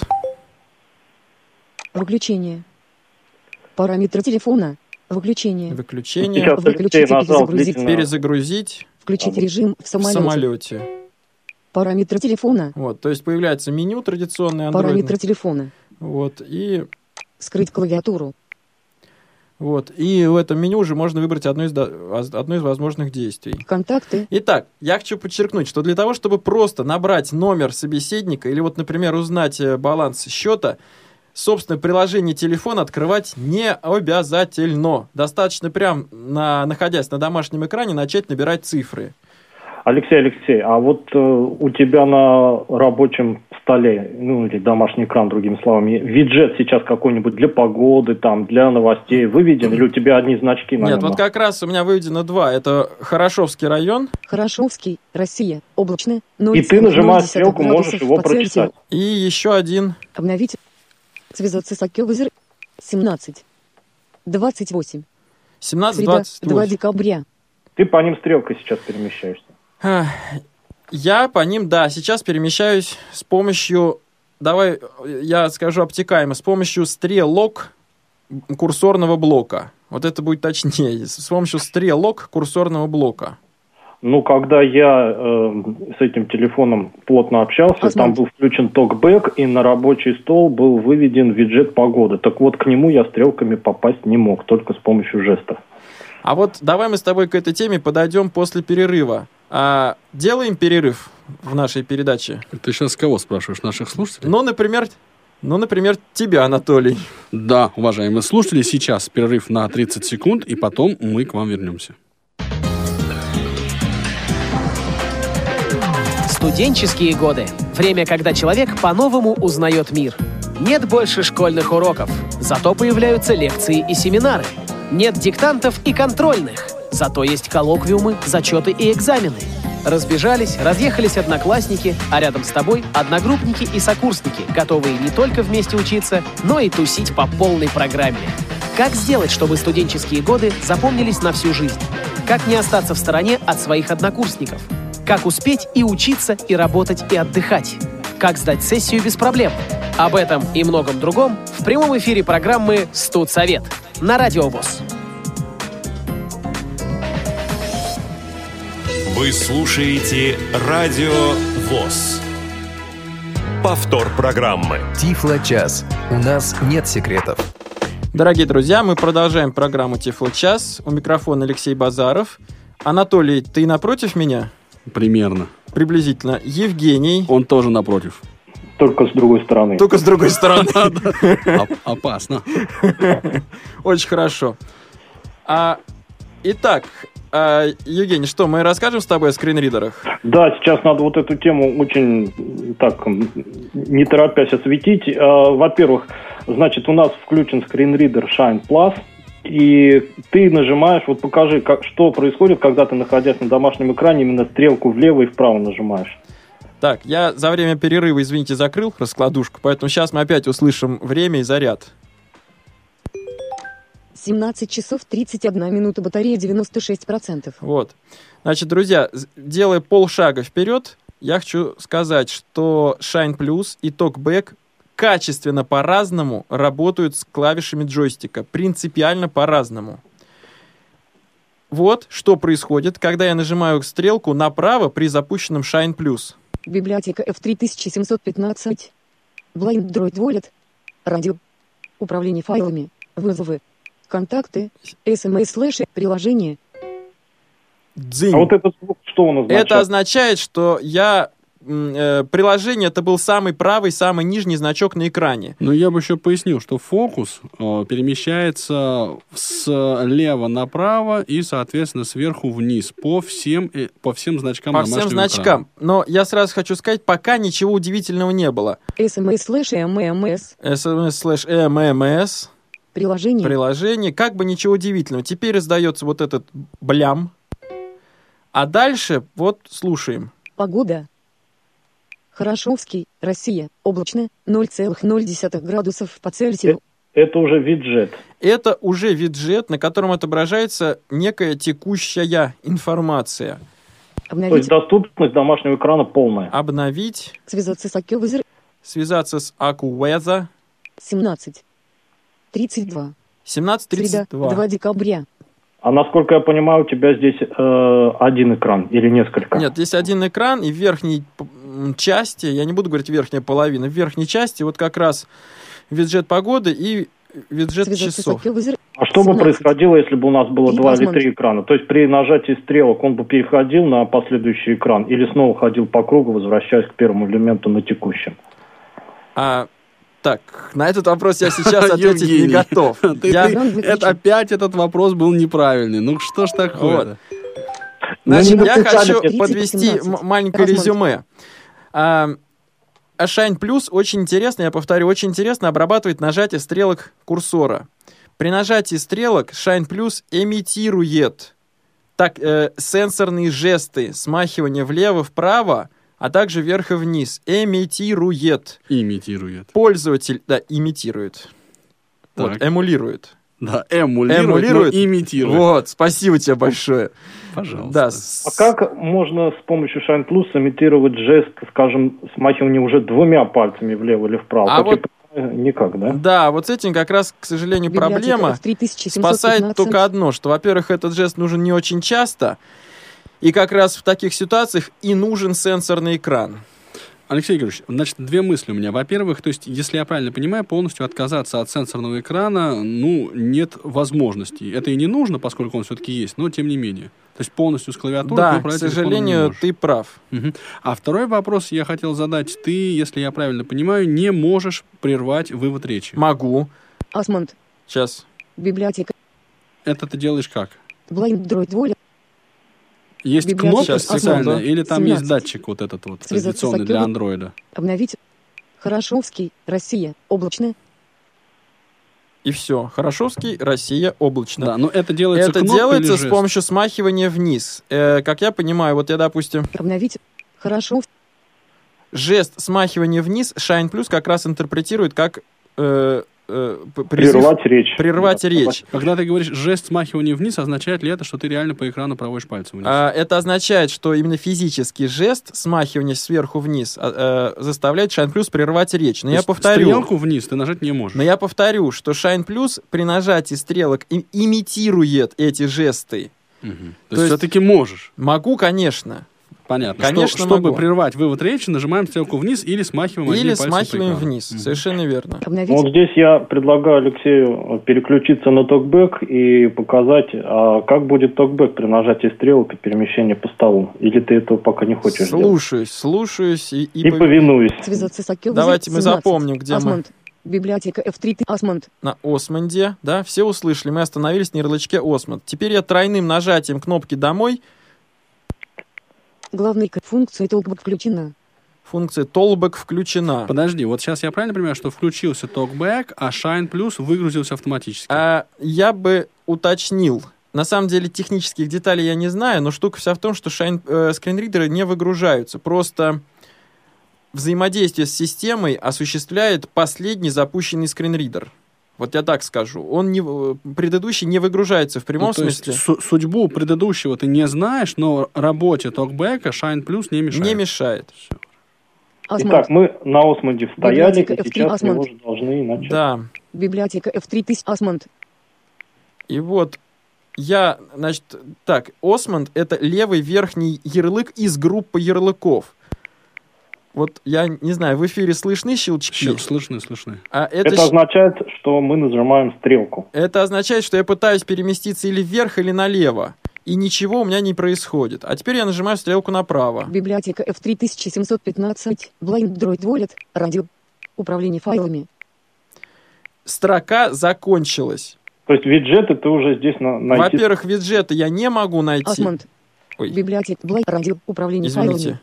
Выключение. Параметры телефона. Выключение. Выключения, Сейчас перезагрузить. перезагрузить Включить режим в в самолете. самолете. Параметры телефона. Вот, то есть появляется меню традиционное Параметры Android. телефона. Вот, и, Скрыть клавиатуру. Вот, и в этом меню уже можно выбрать одно из, одно из возможных действий. Контакты. Итак, я хочу подчеркнуть, что для того, чтобы просто набрать номер собеседника или вот, например, узнать э, баланс счета, собственно, приложение телефона открывать не обязательно. Достаточно прям, на, находясь на домашнем экране, начать набирать цифры. Алексей, Алексей, а вот э, у тебя на рабочем столе, ну или домашний экран, другими словами, виджет сейчас какой-нибудь для погоды, там, для новостей выведен, или у тебя одни значки на Нет, нем? вот как раз у меня выведено два. Это Хорошовский район Хорошовский. Россия. Облачно. И ты нажимаешь стрелку, можешь градусов его по Цельсию. прочитать. и еще один. Обновить. Связаться с Акёвызер. 17. 28. Среда. 2 17-28. декабря. Ты по ним стрелкой сейчас перемещаешься. Я по ним, да, сейчас перемещаюсь с помощью, давай я скажу обтекаемо, с помощью стрелок курсорного блока. Вот это будет точнее. С помощью стрелок курсорного блока. Ну, когда я э, с этим телефоном плотно общался, Посмотрите. там был включен токбэк, и на рабочий стол был выведен виджет погоды. Так вот, к нему я стрелками попасть не мог, только с помощью жестов. А вот давай мы с тобой к этой теме подойдем после перерыва. А, делаем перерыв в нашей передаче. Ты сейчас кого спрашиваешь? Наших слушателей? Ну, например, ну, например, тебя, Анатолий. Да, уважаемые слушатели, сейчас перерыв на 30 секунд, и потом мы к вам вернемся. Студенческие годы. Время, когда человек по-новому узнает мир. Нет больше школьных уроков, зато появляются лекции и семинары. Нет диктантов и контрольных, зато есть коллоквиумы, зачеты и экзамены. Разбежались, разъехались одноклассники, а рядом с тобой одногруппники и сокурсники, готовые не только вместе учиться, но и тусить по полной программе. Как сделать, чтобы студенческие годы запомнились на всю жизнь? Как не остаться в стороне от своих однокурсников? Как успеть и учиться, и работать, и отдыхать? Как сдать сессию без проблем? Об этом и многом другом в прямом эфире программы «Студсовет» на Радио ВОЗ. Вы слушаете Радио ВОЗ. Повтор программы. Тифло-час. У нас нет секретов. Дорогие друзья, мы продолжаем программу Тифло час. У микрофона Алексей Базаров. Анатолий, ты напротив меня? Примерно. Приблизительно. Евгений. Он тоже напротив. Только с другой стороны. Только с другой стороны. Оп- Опасно. Очень хорошо. А, итак, а, Евгений, что, мы расскажем с тобой о скринридерах? Да, сейчас надо вот эту тему очень так не торопясь осветить. А, Во-первых, значит, у нас включен скринридер Shine Plus, и ты нажимаешь, вот покажи, как, что происходит, когда ты, находясь на домашнем экране, именно стрелку влево и вправо нажимаешь. Так, я за время перерыва, извините, закрыл раскладушку, поэтому сейчас мы опять услышим время и заряд. 17 часов 31 минута, батарея 96%. Вот. Значит, друзья, делая полшага вперед, я хочу сказать, что Shine Plus и TalkBack качественно по-разному работают с клавишами джойстика. Принципиально по-разному. Вот что происходит, когда я нажимаю стрелку направо при запущенном Shine Plus. Библиотека F3715. Blind Droid Wallet. Радио. Управление файлами. Вызовы. Контакты. смс слэш приложение. Дзынь. А вот этот звук что он означает? Это означает, что я э, приложение это был самый правый, самый нижний значок на экране. Ну, я бы еще пояснил, что фокус э, перемещается слева направо и, соответственно, сверху вниз по всем, э, по всем значкам По всем значкам. Но я сразу хочу сказать, пока ничего удивительного не было. смс слэш ммс. SMS слэш MMS, Приложение. приложение, как бы ничего удивительного. Теперь раздается вот этот блям. А дальше вот слушаем. Погода. Хорошовский, Россия. Облачно. 0,0 градусов по Цельсию. Это уже виджет. Это уже виджет, на котором отображается некая текущая информация. То есть Обновить. доступность домашнего экрана полная. Обновить, Связаться с AccuWeather. связаться с Акуэза 17. 32. Среда. 1732. 2 декабря. А насколько я понимаю, у тебя здесь э, один экран или несколько? Нет, здесь один экран, и в верхней части, я не буду говорить верхняя половина, в верхней части вот как раз виджет погоды и виджет Связаться часов. А что бы 17. происходило, если бы у нас было два или три экрана? То есть при нажатии стрелок он бы переходил на последующий экран или снова ходил по кругу, возвращаясь к первому элементу на текущем? А, так, на этот вопрос я сейчас ответить не готов. Ты- Я- ты- это опять этот вопрос был неправильный. Ну что ж такое? Значит, Ну, не я хочу подвести 30-17. м- маленькое резюме. А, а Shine Plus очень интересно, я повторю, очень интересно обрабатывает нажатие стрелок курсора. При нажатии стрелок Shine Plus имитирует так, э, сенсорные жесты, смахивание влево-вправо, а также вверх и вниз. Имитирует. Имитирует. Пользователь, да, имитирует. Вот, Так. эмулирует. Да, эмулирует, Эмулирует? но имитирует. Вот, спасибо тебе большое. Пожалуйста. Да, А как можно с помощью Shine Plus имитировать жест, скажем, смахивания уже двумя пальцами влево или вправо? А Как вот- никак, да? Да, вот с этим как раз, к сожалению, Библиотека проблема. F3715. Спасает только одно, что, во-первых, этот жест нужен не очень часто, и как раз в таких ситуациях и нужен сенсорный экран. Алексей Григорьевич, значит, две мысли у меня. Во-первых, то есть, если я правильно понимаю, полностью отказаться от сенсорного экрана, ну, нет возможности. Это и не нужно, поскольку он все-таки есть, но тем не менее. То есть полностью с клавиатурой да, ты к сожалению, ты прав. Мгм. А второй вопрос я хотел задать. Ты, если я правильно понимаю, не можешь прервать вывод речи. Могу. Асмонд. Сейчас. Библиотека. Это ты делаешь как? Blind Droid Wallet. Есть кнопка Сейчас, специальная, или там 17. есть датчик вот этот вот, традиционный для андроида? Обновить. Хорошовский, Россия. Облачно. И все. Хорошовский, Россия, облачно. Да, но это делается Это делается или с жест? помощью смахивания вниз. Э, как я понимаю, вот я, допустим, Обновить. Хорошо. жест смахивания вниз Shine Plus как раз интерпретирует как э, э, призыв Прервать речь. прервать Да, речь. Когда ты говоришь жест смахивания вниз, означает ли это, что ты реально по экрану проводишь пальцем вниз? А, это означает, что именно физический жест смахивания сверху вниз а, э, заставляет Shine Plus прервать речь. Но То я повторю, Стрелку вниз ты нажать не можешь. но я повторю, что Shine Plus при нажатии стрелок и- имитирует эти жесты. Мгм. То То, есть есть- все-таки можешь. Могу, конечно. Понятно. Конечно, Что- чтобы могу. прервать вывод речи, нажимаем стрелку вниз или смахиваем Или смахиваем вниз. Мгм. Совершенно верно. Обновить. Вот здесь я предлагаю Алексею переключиться на токбэк и показать, а как будет токбэк при нажатии стрелок и перемещении по столу. Или ты этого пока не хочешь делать? Слушаюсь, слушаюсь и, и И пов- повинуюсь. Связаться с Акел Давайте мы 17. запомним, где мы. Осмонд. Библиотека F3. ты- Осмонд. на Осмонде, да, все услышали, мы остановились на ярлычке Осмонд. Теперь я тройным нажатием кнопки «Домой» Главный к- функция толкбэк включена. функция Tollback включена. Подожди, вот сейчас я правильно понимаю, что включился TalkBack, а Shine Plus выгрузился автоматически? А, я бы уточнил. На самом деле технических деталей я не знаю, но штука вся в том, что Shine, э, скринридеры не выгружаются. Просто взаимодействие с системой осуществляет последний запущенный скринридер. Вот я так скажу. Он не, предыдущий не выгружается в прямом Ну, то есть смысле. су- судьбу предыдущего ты не знаешь, но работе TalkBack Shine Plus не мешает. Не мешает. OsmAnd. Итак, мы на OsmAnd стояли, Библиотека и F3 сейчас OsmAnd. же должны начать. Да. Библиотека F3. ты- OsmAnd. И вот я, значит, так, OsmAnd — это левый верхний ярлык из группы ярлыков. Вот я не знаю, в эфире слышны щелчки? Щел- Слышны, слышны. А это, Это означает, что мы нажимаем стрелку. это означает, что я пытаюсь переместиться или вверх, или налево. И ничего у меня не происходит. А теперь я нажимаю стрелку направо. Библиотека F3 1715. Blind Droid Wallet. Радио. Управление файлами. Строка закончилась. То есть виджеты ты уже здесь на- найти... Во-первых, виджеты я не могу найти. Осмонд. Ой. Библиотека Blind Радио. Управление файлами.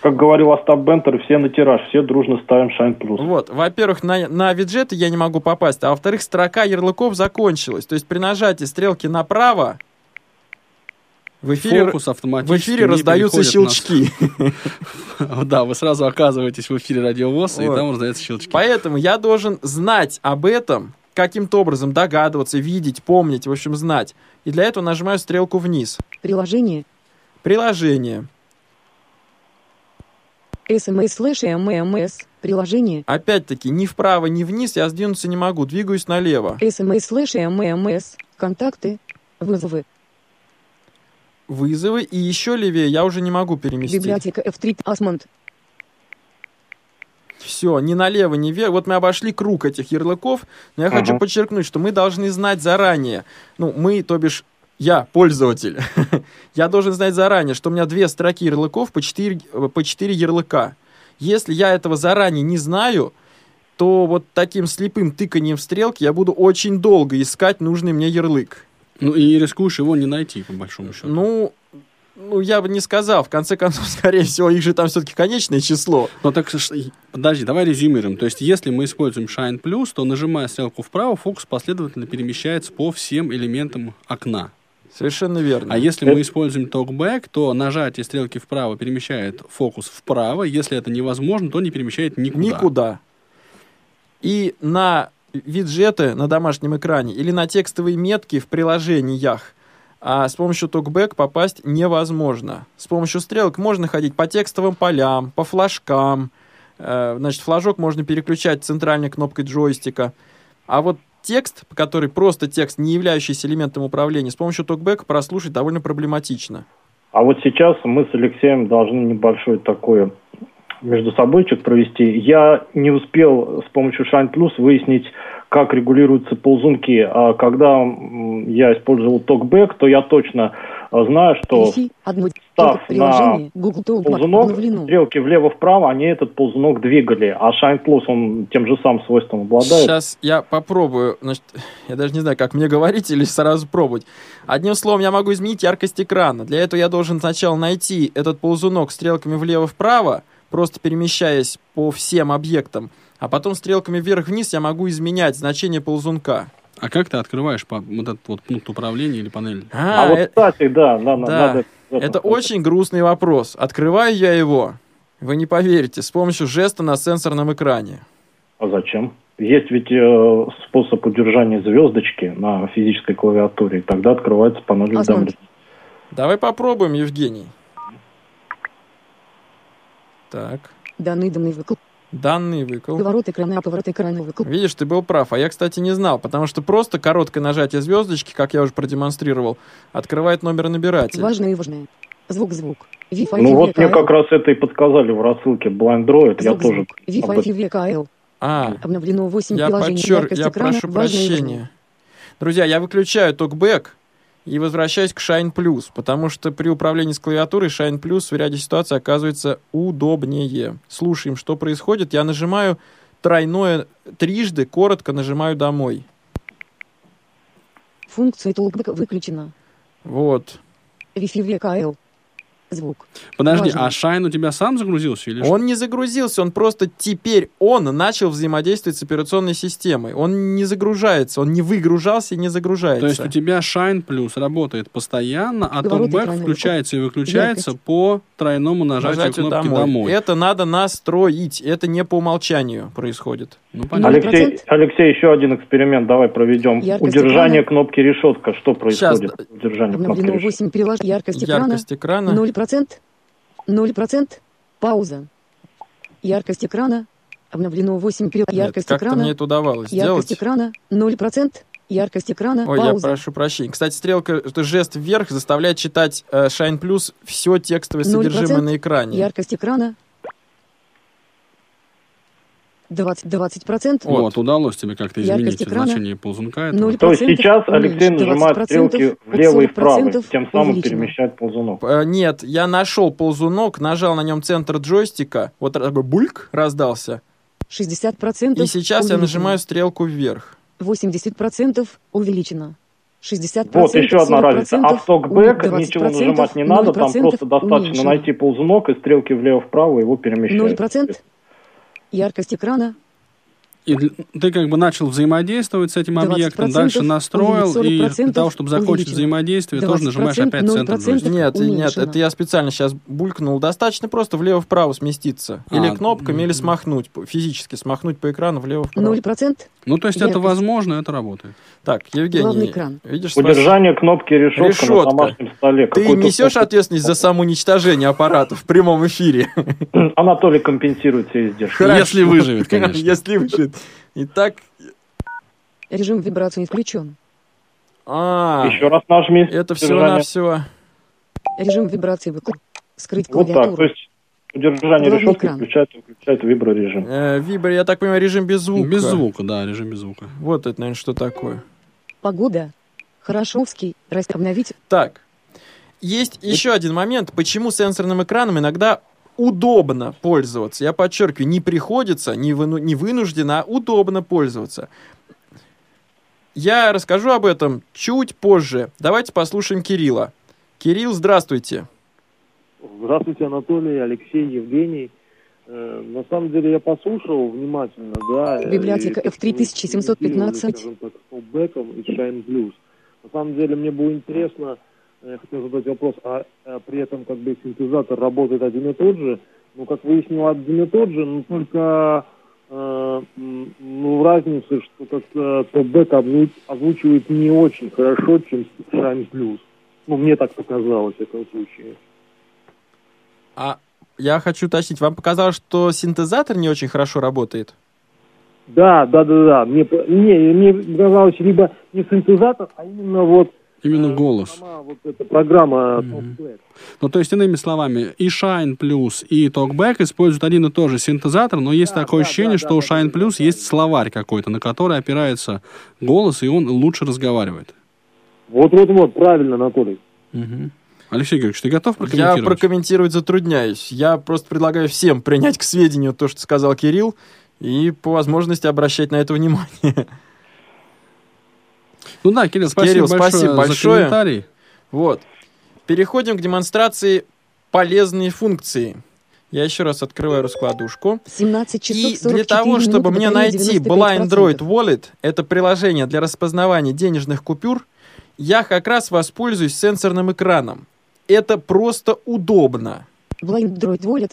Как говорил Остап Бентер, все на тираж, все дружно ставим Shine Plus. Вот, во-первых, на, на виджеты я не могу попасть, а во-вторых, строка ярлыков закончилась. То есть при нажатии стрелки направо в эфире, Фокус в автоматически эфире не раздаются щелчки. Да, вы сразу оказываетесь в эфире Радио ВОЗ, и там раздаются щелчки. Поэтому я должен знать об этом, каким-то образом догадываться, видеть, помнить, в общем, знать. И для этого нажимаю стрелку вниз. Приложение. Приложение. SMS слэш MMS. Приложение. Опять-таки, ни вправо, ни вниз я сдвинуться не могу, двигаюсь налево. SMS слэш MMS. Контакты. Вызовы. Вызовы, и еще левее я уже не могу переместить. Библиотека F3. OsmAnd. Все, ни налево, ни вверх. Вот мы обошли круг этих ярлыков, но я хочу Ага. подчеркнуть, что мы должны знать заранее. Ну, мы, то бишь, я, пользователь, я должен знать заранее, что у меня две строки ярлыков по четыре, э, по четыре ярлыка. Если я этого заранее не знаю, то вот таким слепым тыканием в стрелки я буду очень долго искать нужный мне ярлык. Ну и рискуешь его не найти, по большому счету. Ну, ну, я бы не сказал. В конце концов, скорее всего, их же там все-таки конечное число. Ну так, подожди, давай резюмируем. То есть, если мы используем Shine Plus, то нажимая стрелку вправо, фокус последовательно перемещается по всем элементам окна. Совершенно верно. А если мы используем TalkBack, то нажатие стрелки вправо перемещает фокус вправо. Если это невозможно, то не перемещает никуда. Никуда. И на виджеты на домашнем экране или на текстовые метки в приложениях а с помощью TalkBack попасть невозможно. С помощью стрелок можно ходить по текстовым полям, по флажкам. Э, Значит, флажок можно переключать центральной кнопкой джойстика. А вот текст, который просто текст, не являющийся элементом управления, с помощью TalkBack прослушать довольно проблематично. А вот сейчас мы с Алексеем должны небольшой такой между собойчик провести. Я не успел с помощью Shine Plus выяснить, как регулируются ползунки. А когда я использовал TalkBack, то я точно а, знаю, что одно став Talk ползунок, стрелки влево-вправо, они этот ползунок двигали. А Shine Plus, он тем же самым свойством обладает. Сейчас я попробую. Значит, я даже не знаю, как мне говорить или сразу пробовать. Одним словом, я могу изменить яркость экрана. Для этого я должен сначала найти этот ползунок стрелками влево-вправо, просто перемещаясь по всем объектам. А потом стрелками вверх-вниз я могу изменять значение ползунка. А как ты открываешь по- вот этот вот пункт управления или панель? А, А, вот, э- кстати, да, надо, да. надо это очень грустный вопрос. Открываю я его, вы не поверите, с помощью жеста на сенсорном экране. А зачем? Есть ведь э, способ удержания звездочки на физической клавиатуре, и тогда открывается панель уведомлений. Давай попробуем, Евгений. Так, Данный данный выкл. Данный выкл. Поворот экрана, поворот экрана выкл. Видишь, ты был прав. А я, кстати, не знал, потому что просто короткое нажатие звездочки, как я уже продемонстрировал, открывает номер набирателя. Важное и важное. Звук, звук. Wi-Fi Ну вот мне как раз это и подсказали в рассылке Blind Droid, я Звук, тоже Wi-Fi. А, Обновлено 8 я приложений. подчер... Я прошу и важное. прощения. Друзья, я выключаю токбэк и возвращаюсь к Shine Plus, потому что при управлении с клавиатурой Shine Plus в ряде ситуаций оказывается удобнее. Слушаем, что происходит. Я нажимаю тройное, трижды, коротко нажимаю «Домой». Функция толкбэка выключена. Вот. Wi-Fi VKL. Звук. Подожди, Важно. а Шайн у тебя сам загрузился или что? Он не загрузился, он просто теперь он начал взаимодействовать с операционной системой. Он не загружается, он не выгружался и не загружается. То есть у тебя Shine Plus работает постоянно, а TalkBack включается и выключается Яркость. по тройному нажатию Нажатию кнопки домой. «Домой». Это надо настроить. Это не по умолчанию происходит. Ну, понятно. Алексей. Алексей, еще один эксперимент давай проведем. Яркость Удержание экрана. кнопки решетка. Что происходит? Сейчас. Удержание кнопки Обновлено решетка. 8 приложений. Яркость экрана. Яркость экрана. 0%. 0%. Пауза. Яркость экрана. Обновлено 8 приложений. Нет, Яркость как-то экрана. мне это удавалось Яркость сделать. экрана 0%. Яркость экрана. Ой, я Пауза. прошу прощения. Кстати, стрелка, это жест вверх заставляет читать э, Shine Plus все текстовое 0%. содержимое на экране. Яркость экрана. 20, 20%. Вот. Вот, удалось тебе как-то изменить экрана. значение ползунка. этого. 0%. То есть сейчас Алексей нажимает 20%, стрелки влево и вправо, 40% тем самым увеличено. перемещает ползунок. Э, Нет, я нашел ползунок, нажал на нем центр джойстика, вот бы бульк раздался, 60% и сейчас я увеличено. нажимаю стрелку вверх. 80% увеличено. 60%, Вот еще одна 40%, разница. А в токбэк 20%, ничего нажимать не надо, там 0% просто достаточно уменьшено. найти ползунок и стрелки влево-вправо его перемещают. 0%. Яркость экрана. И ты как бы начал взаимодействовать с этим 20% объектом, дальше настроил, и для 40% того, чтобы закончить увеличено. взаимодействие, тоже нажимаешь 20%, опять центр 0% джойстика. Нет, нет, уменьшено. это я специально сейчас булькнул. Достаточно просто влево-вправо сместиться. Или А, кнопками, или смахнуть, физически смахнуть по экрану влево-вправо. 0%. Ну, то есть это возможно, это работает. Так, Евгений, Главный экран. видишь, Удержание кнопки решетка, Решетка. на домашнем столе. ты несешь ответственность за самоуничтожение аппарата в прямом эфире? Анатолий компенсирует все издержки. Если выживет, конечно. Если выживет. Итак, Режим вибрации включен. а, Еще раз нажми. это удержание. всего-навсего... Режим вибрации выключен. Скрыть Вот так. То клавиатуру. есть удержание Главный решетки экран. включает, выключает виброрежим. Э, Вибр, я так понимаю, режим без звука. Без звука, да, режим без звука. Вот это, наверное, что такое. Погода. Хорошовский. Раст обновить. Так, есть еще один момент, почему сенсорным экраном иногда удобно пользоваться. Я подчеркиваю, не приходится, не, выну- не вынуждено, а удобно пользоваться. Я расскажу об этом чуть позже. Давайте послушаем Кирилла. Кирилл, здравствуйте. Здравствуйте, Анатолий, Алексей, Евгений. Э, На самом деле я послушал внимательно, да. э, Библиотека и F3715. скажем так, с и Shine Blues. На самом деле мне было интересно, я хотел задать вопрос, а, э, при этом как бы синтезатор работает один и тот же, ну, как выяснилось, один и тот же, но только э, ну, разница, что как-то озву- озвучивает не очень хорошо, чем Shine Blues. Ну, мне так показалось, в этом случае. А я хочу уточнить, вам показалось, что синтезатор не очень хорошо работает? Да, да, да, да. Мне, по- не, мне казалось либо не синтезатор, а именно вот Именно голос. сама вот эта программа. Talkback. Ну, то есть, иными словами, и Shine Plus, и TalkBack используют один и тот же синтезатор, но есть Да, такое да, ощущение, да, что да, у Shine Plus да, есть да. словарь какой-то, на который опирается голос, и он лучше разговаривает. Вот-вот-вот, правильно, Анатолий. Мгм. Алексей Георгиевич, ты готов Я прокомментировать? прокомментировать затрудняюсь. Я просто предлагаю всем принять к сведению то, что сказал Кирилл, и по возможности обращать на это внимание. Ну да, Кирилл, спасибо, Кирилл, большое, спасибо за большое. комментарий. Вот. Переходим к демонстрации полезной функции. Я еще раз открываю раскладушку. 17 часов И 44 для того, чтобы мне найти 95%. Blind Droid Wallet, это приложение для распознавания денежных купюр, я как раз воспользуюсь сенсорным экраном. Это просто удобно. Blind Droid Wallet.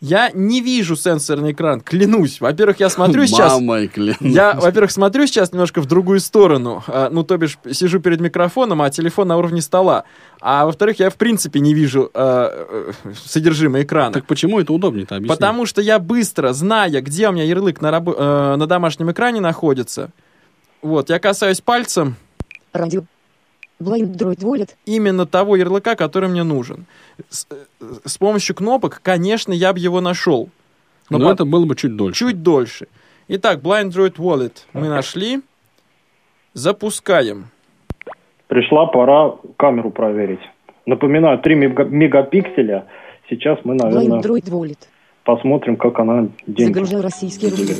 Я не вижу сенсорный экран, клянусь. Во-первых, я смотрю сейчас... Мамой клянусь. Я, во-первых, смотрю сейчас немножко в другую сторону. А, Ну, то бишь, сижу перед микрофоном, а телефон на уровне стола. А во-вторых, я в принципе не вижу э, э, содержимое экрана. Так почему это удобнее-то? Объясни. Потому что я быстро, зная, где у меня ярлык на, рабо- э, на домашнем экране находится, вот, я касаюсь пальцем Радио. Blind Droid Wallet. именно того ярлыка, который мне нужен. С, э, с помощью кнопок, конечно, я бы его нашел. Но, по- это было бы чуть дольше. чуть дольше. Итак, Blind Droid Wallet мы нашли. Запускаем. Пришла пора камеру проверить. Напоминаю, 3 мега- мегапикселя. Сейчас мы, наверное, посмотрим, как она деньги. Загружаю российские рубли.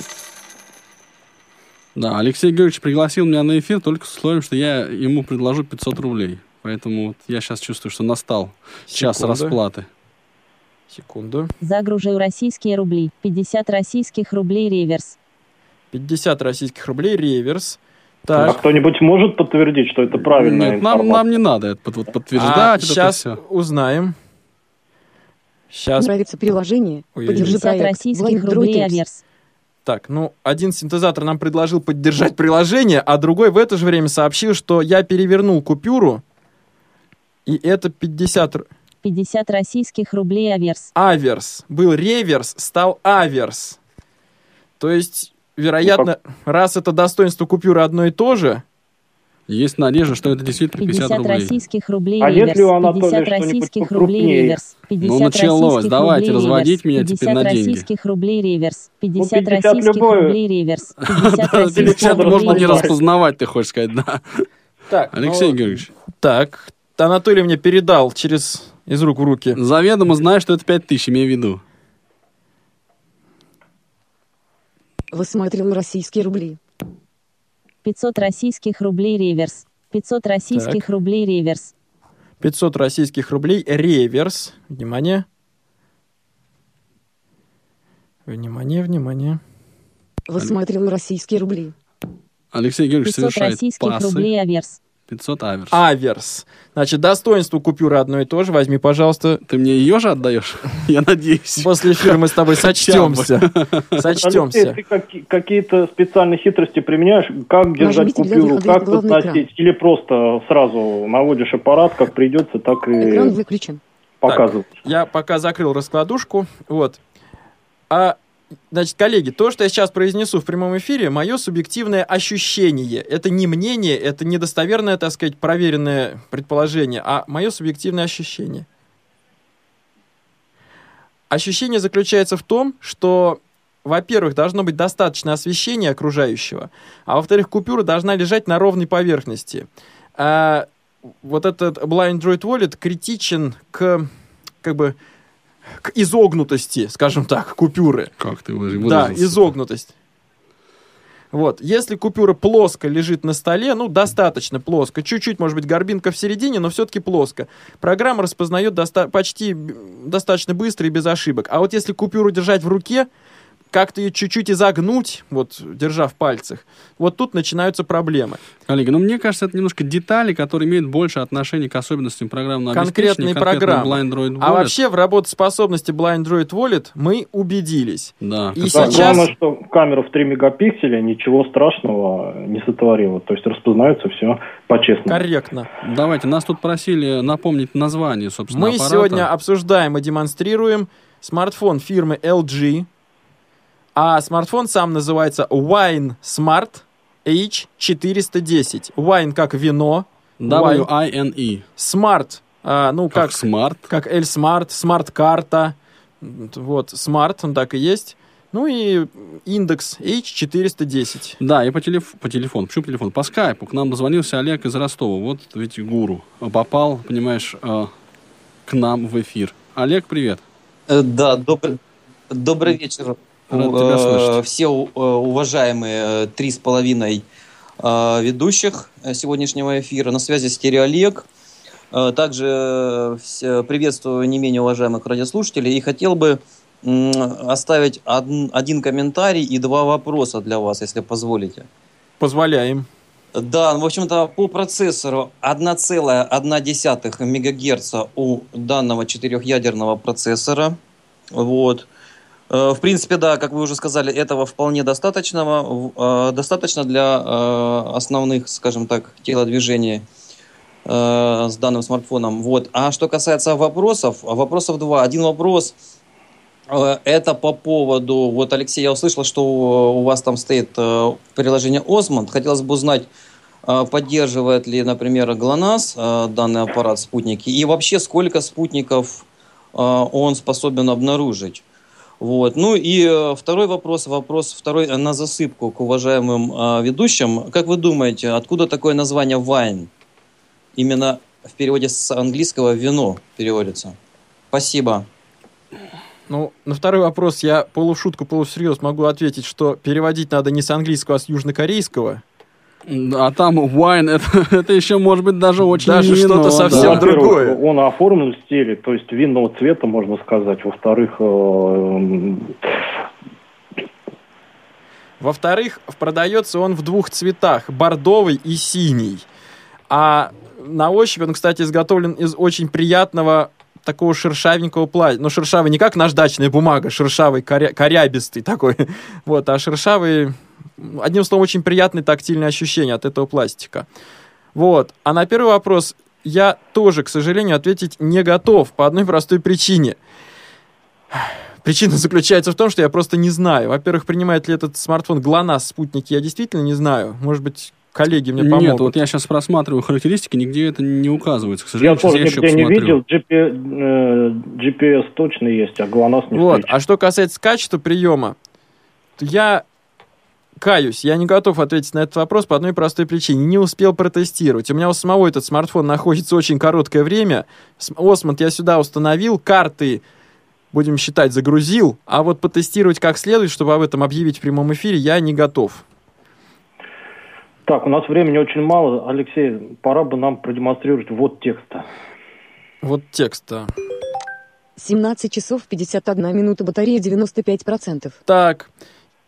Да, Алексей Георгиевич пригласил меня на эфир только с условием, что я ему предложу 500 рублей. Поэтому вот я сейчас чувствую, что настал час Секунду. расплаты. Секунду. Загружаю российские рубли. 50 российских рублей реверс. 50 российских рублей реверс. А Так. кто-нибудь может подтвердить, что это правильная Нет, нам, информация? нам не надо это под- вот подтверждать. А, это сейчас всё. узнаем. Сейчас. Нравится приложение. Ой, Поддержи 50 проект. российских Droid рублей аверс. Так, ну, один синтезатор нам предложил поддержать приложение, а другой в это же время сообщил, что я перевернул купюру, и это 50 р- 50 российских рублей аверс. аверс. Был реверс, стал аверс. То есть, вероятно, раз это достоинство купюры одно и то же, Есть надежда, что это действительно 50, 50 рублей. российских рублей А если у Анатолия 50 что-нибудь российских рублей реверс. 50 Ну, началось. Давайте разводить меня теперь 50 на деньги. российских рублей реверс. 50 50 российских любое. рублей реверс. 50 Да, российских 50 рублей можно не распознавать, ты хочешь сказать, да. Так, Алексей ну, Георгиевич, Так, Анатолий мне передал через из рук в руки. заведомо знаешь, что это 5000, имей в виду. Высматриваю российские рубли. 500 российских рублей реверс. 500 российских рублей реверс. 500 российских рублей реверс. Внимание. Внимание, внимание. Высматриваю российские рубли. Алексей Георгиевич 500 совершает российских пасы. рублей аверс. 500 аверс. Аверс. Значит, достоинство купюры одно и то же. Возьми, пожалуйста. Ты мне ее же отдаешь? Я надеюсь. После эфира мы с тобой сочтемся. Сочтемся. ты каки- какие-то специальные хитрости применяешь? Как держать купюру, как подносить? Или просто сразу наводишь аппарат, как придется, так Экран и выключен. показываешь? Я пока закрыл раскладушку. Вот. А, значит, коллеги, то, что я сейчас произнесу в прямом эфире, мое субъективное ощущение. Это не мнение, это недостоверное, так сказать, проверенное предположение, а мое субъективное ощущение. Ощущение заключается в том, что, во-первых, должно быть достаточно освещения окружающего, а во-вторых, купюра должна лежать на ровной поверхности. А вот этот Blind Droid Wallet критичен к, как бы, к изогнутости, скажем так, купюры. Как ты вы- Да, выразился? изогнутость. Вот, если купюра плоско лежит на столе, ну, достаточно плоско, чуть-чуть, может быть, горбинка в середине, но все-таки плоско, программа распознает доста- почти достаточно быстро и без ошибок. А вот если купюру держать в руке, как-то ее чуть-чуть изогнуть, вот, держа в пальцах, вот тут начинаются проблемы. Коллеги, ну мне кажется, это немножко детали, которые имеют больше отношения к особенностям программного Конкретные программы. Blind Droid А вообще в работоспособности Blind Droid Wallet мы убедились. Да, И Да, сейчас- Главное, что камера в 3 мегапикселя ничего страшного не сотворила. То есть распознается все по-честному. Корректно. Давайте, нас тут просили напомнить название, собственно, Мы аппарата. сегодня обсуждаем и демонстрируем смартфон фирмы LG, а смартфон сам называется Wine Smart H410. Wine как вино, Wine. W-I-N-E. Smart, а, ну Как как, смарт. как L Smart, Smart карта, вот Smart, он так и есть. Ну и индекс H410. Да, и по, телеф- по телефону. Почему по телефону? По скайпу. К нам дозвонился Олег из Ростова. Вот ведь гуру. Попал, понимаешь, э, к нам в эфир. Олег, привет. Э, Да, добрый, добрый вечер. Рад У- тебя э. Все э, уважаемые э, три с половиной ведущих сегодняшнего эфира. На связи стерео Олег. Э, Также приветствую не менее уважаемых радиослушателей и хотел бы оставить од- один комментарий и два вопроса для вас, если позволите. Позволяем. Да, в общем-то, по процессору 1,1 МГц у данного четырехъядерного процессора. Вот. Э, В принципе, да, как вы уже сказали, этого вполне достаточно, э, достаточно для э, основных, скажем так, телодвижений с данным смартфоном. Вот. А что касается вопросов, вопросов два. Один вопрос это по поводу, вот, Алексей, я услышал, что у вас там стоит приложение Osmond. Хотелось бы узнать, поддерживает ли, например, ГЛОНАСС данный аппарат спутники, и вообще сколько спутников он способен обнаружить. Вот. Ну и э, второй вопрос, вопрос второй э, на засыпку к уважаемым э, ведущим. Как вы думаете, откуда такое название Wine? Именно в переводе с английского вино переводится. Спасибо. Ну, на второй вопрос я полушутку, полусерьез могу ответить, что переводить надо не с английского, а с южнокорейского. А там wine, это, это еще может быть даже очень Даже что-то да. совсем Во-первых, другое. Он оформлен в стиле, то есть винного цвета, можно сказать. Во-вторых, э, м, Во-вторых, продается он в двух цветах, бордовый и синий. А на ощупь он, кстати, изготовлен из очень приятного такого шершавенького пластика. Ну, шершавый не как наждачная бумага, шершавый, коря- корябистый такой, вот, а шершавый, одним словом, очень приятные тактильные ощущения от этого пластика. Вот. А на первый вопрос я тоже, к сожалению, ответить не готов по одной простой причине. Причина заключается в том, что я просто не знаю. Во-первых, принимает ли этот смартфон ГЛОНАСС спутники, я действительно не знаю. Может быть, коллеги мне помогут. Нет, вот я сейчас просматриваю характеристики, нигде это не указывается. К я сожалению, сейчас тоже я еще нигде не посмотрю. видел. GP, э, GPS точно есть, а ГЛОНАСС не Вот. встречен. А что касается качества приема, то я каюсь, я не готов ответить на этот вопрос по одной простой причине. Не успел протестировать. У меня у самого этот смартфон находится очень короткое время. Осмонд я сюда установил, карты, будем считать, загрузил, а вот потестировать как следует, чтобы об этом объявить в прямом эфире, я не готов. Так, у нас времени очень мало. Алексей, пора бы нам продемонстрировать вот текста. Вот текст, да. 17 часов 51 минута, батарея 95%. Так,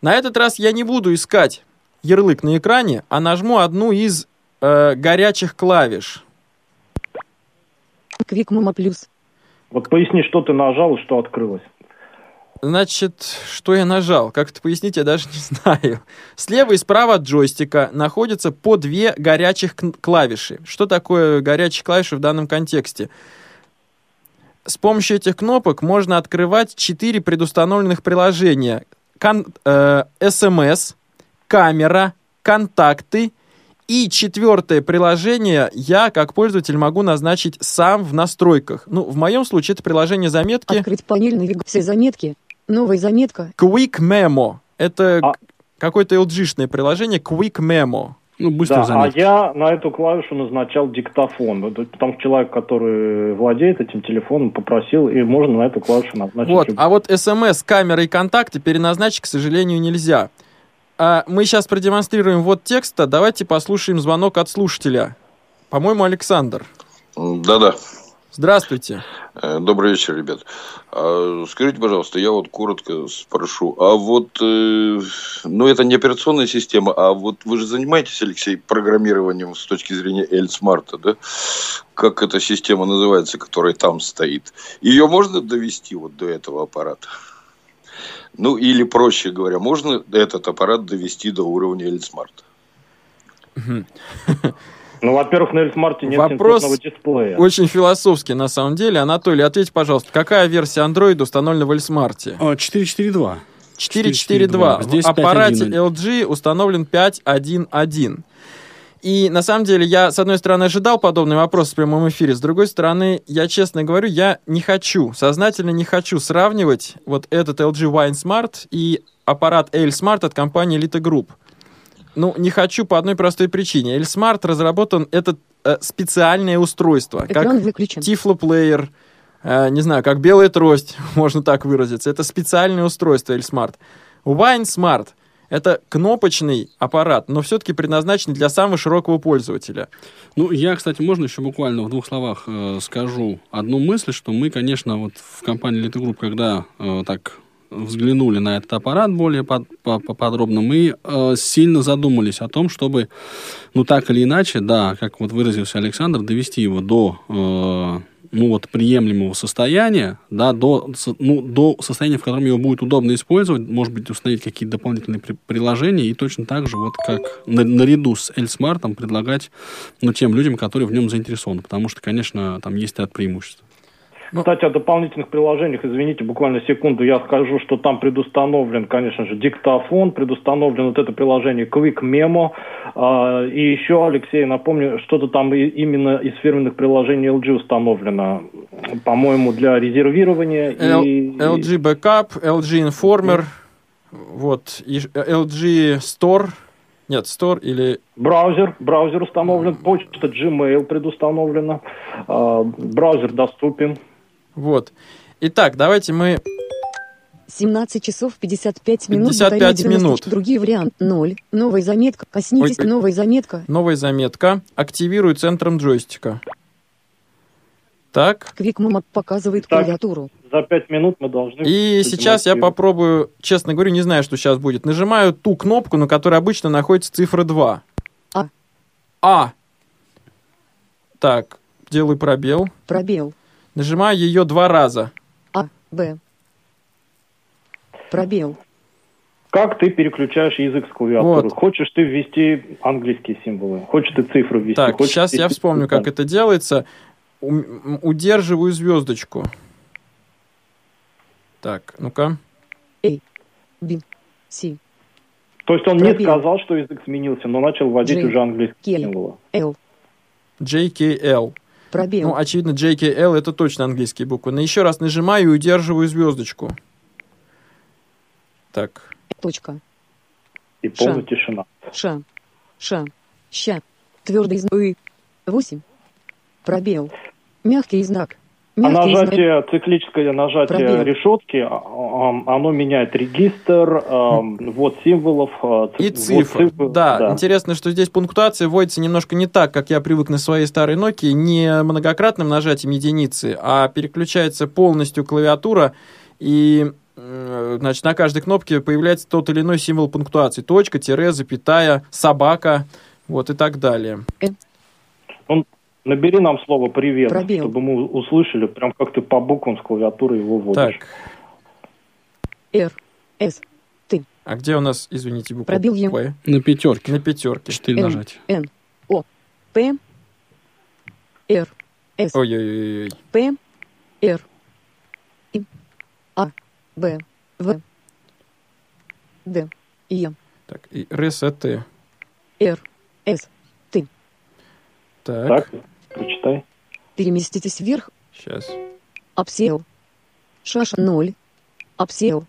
на этот раз я не буду искать ярлык на экране, а нажму одну из э, горячих клавиш. Quick Mama Plus. Вот поясни, что ты нажал и что открылось. Значит, что я нажал? Как это пояснить, я даже не знаю. Слева и справа от джойстика находятся по две горячих клавиши. Что такое горячие клавиши в данном контексте? С помощью этих кнопок можно открывать четыре предустановленных приложения. Кон- э, SMS, камера, контакты и четвертое приложение я, как пользователь, могу назначить сам в настройках. Ну, в моем случае это приложение заметки. Открыть панель навиг... Все заметки. Новая заметка. Quick Memo. Это к- какое-то LG-шное приложение Quick Memo. Ну, Да, а я на эту клавишу назначал диктофон. Потому что человек, который владеет этим телефоном, попросил, и можно на эту клавишу назначить. Вот, а вот SMS, камера и контакты переназначить, к сожалению, нельзя. А мы сейчас продемонстрируем вот текста. Давайте послушаем звонок от слушателя. По-моему, Александр. Да-да. Здравствуйте. Э, Добрый вечер, ребят. А, Скажите, пожалуйста, я вот коротко спрошу. А вот, э, ну, это не операционная система, а вот вы же занимаетесь, Алексей, программированием с точки зрения Эльсмарта, да? Как эта система называется, которая там стоит? Ее можно довести вот до этого аппарата? Ну, или, проще говоря, можно этот аппарат довести до уровня Эльсмарта? Ну, во-первых, на Эльсмарте нет Вопрос дисплея. очень философский, на самом деле. Анатолий, ответь, пожалуйста, какая версия Android установлена в Эльсмарте? 4.4.2. 4.4.2. В Здесь аппарате 5.1.1. LG установлен 5.1.1. И на самом деле я, с одной стороны, ожидал подобный вопрос в прямом эфире, с другой стороны, я честно говорю, я не хочу, сознательно не хочу сравнивать вот этот LG Wine Smart и аппарат L-Smart от компании Elite Group. Ну, не хочу по одной простой причине. L-Smart разработан этот э, специальное устройство. Экран как выключен. Player, э, не знаю, как белая трость, можно так выразиться. Это специальное устройство L-Smart. Wine Smart — это кнопочный аппарат, но все-таки предназначен для самого широкого пользователя. Ну, я, кстати, можно еще буквально в двух словах э, скажу одну мысль, что мы, конечно, вот в компании Elite Group, когда э, так взглянули на этот аппарат более под, по, подробно, мы э, сильно задумались о том, чтобы, ну, так или иначе, да, как вот выразился Александр, довести его до э, ну, вот, приемлемого состояния, да, до, ну, до состояния, в котором его будет удобно использовать, может быть, установить какие-то дополнительные при приложения и точно так же, вот как на, наряду с L-Smart предлагать, ну, тем людям, которые в нем заинтересованы, потому что, конечно, там есть ряд преимуществ. Ну, Кстати, о дополнительных приложениях, извините, буквально секунду, я скажу, что там предустановлен, конечно же, диктофон, предустановлен вот это приложение Quick Memo, э, и еще, Алексей, напомню, что-то там именно из фирменных приложений LG установлено, по-моему, для резервирования. И... LG Backup, LG Informer, вот, и LG Store, нет, Store или... Браузер, браузер установлен, почта Gmail предустановлена, э, браузер доступен. Вот. Итак, давайте мы... 17 часов 55 минут. 55 минут. Другие вариант 0. Новая заметка. Коснитесь. Ой, новая заметка. Новая заметка. Активирую центром джойстика. Так. Квикмом показывает Так. клавиатуру. За 5 минут мы должны... И сейчас я попробую, честно говорю, не знаю, что сейчас будет. Нажимаю ту кнопку, на которой обычно находится цифра 2. А. А. Так, делаю пробел. Пробел. Нажимаю ее два раза. А. Б. Пробел. Как ты переключаешь язык с клавиатуры? Вот. Хочешь ты ввести английские символы? Хочешь ты цифры ввести? Так, Хочешь сейчас я вспомню, как это делается. У- Удерживаю звездочку. Так, ну-ка. A. B. C. То есть он не Пробел. сказал, что язык сменился, но начал вводить J. уже английские Кель. символы. L. JKL. Пробел. Ну, очевидно, JKL это точно английские буквы. Но еще раз нажимаю и удерживаю звездочку. Так. Точка. И полная Ша. тишина. Ша. Ша. Ща. Твердый знак. И. 8. Пробел. Мягкий знак. А Мягкий знак. нажатие, циклическое нажатие Пробел. решетки, а, а, оно меняет регистр, а, вот символов. а, И вот цифр. цифры, да. интересно, что здесь пунктуация вводится немножко не так, как я привык на своей старой Nokia, не многократным нажатием единицы, а переключается полностью клавиатура, и значит, на каждой кнопке появляется тот или иной символ пунктуации. Точка, тире, запятая, собака, вот и так далее. Ну, набери нам слово «привет», Пробел. чтобы мы услышали, прям как ты по буквам с клавиатуры его вводишь. Так, R. S. Т. а где у нас, извините, буква Пробел Е. П? На пятерке. На пятерке. Четыре Н. нажатия. Н. О. П. Р. С. Ой-ой-ой. П. Р. И. А. Б. В. Д. Е. Так, и РСТ. Р. С. Т. Так, Так, прочитай. Переместитесь вверх. сейчас. Обсел. Шаша 0. Обсел.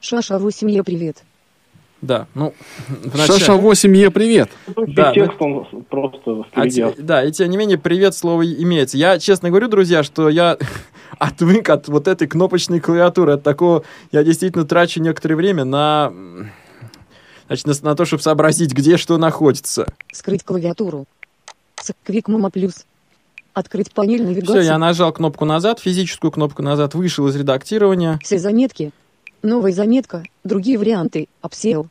Шаша 8 Е привет. Да, ну, вначале- Шаша 8Е, привет. Да, текст он просто А впереди. те- да, и тем не менее, привет слово имеется. Я честно говорю, друзья, что я отвык от вот этой кнопочной клавиатуры, от такого, я действительно трачу некоторое время на, значит, на, на то, чтобы сообразить, где что находится. Скрыть клавиатуру. С Квикмома плюс. Открыть панель навигации. Все, я нажал кнопку назад, физическую кнопку назад, вышел из редактирования. Все заметки. Новая заметка. Другие варианты. Обсел.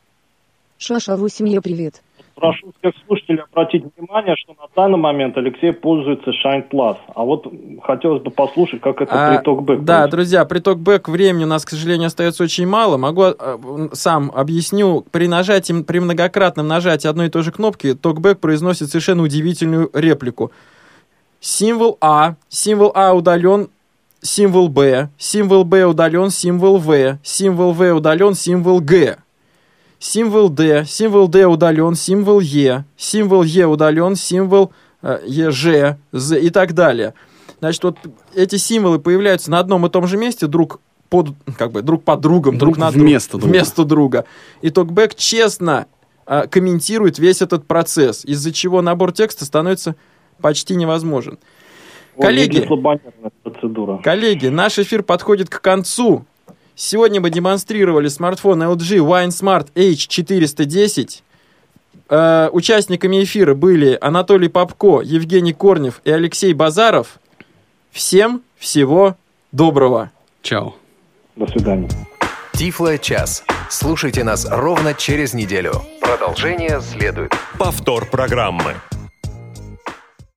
Шаша 8 Е привет. Прошу всех слушателей обратить внимание, что на данный момент Алексей пользуется Shine Plus. А вот хотелось бы послушать, как это А, при TalkBack. Да, друзья, при TalkBack времени у нас, к сожалению, остается очень мало. Могу э, сам объясню. При нажатии, при многократном нажатии одной и той же кнопки, TalkBack произносит совершенно удивительную реплику. Символ А, символ А удален, символ Б, символ Б удален, символ В, символ В удален, символ Г. Символ D, символ D удален, символ E, символ E удален, символ э, EЖ, Z и так далее. Значит, вот эти символы появляются на одном и том же месте друг под, как бы, друг под другом, друг, Друг на друг- вместо друга. вместо друга. И Токбэк честно э, комментирует весь этот процесс, из-за чего набор текста становится почти невозможен. Коллеги. Коллеги, наш эфир подходит к концу. Сегодня мы демонстрировали смартфон LG Wine Smart H410. Э, участниками эфира были Анатолий Попко, Евгений Корнев и Алексей Базаров. Всем всего доброго. Чао. До свидания. Тифло час. Слушайте нас ровно через неделю. Продолжение следует. Повтор программы.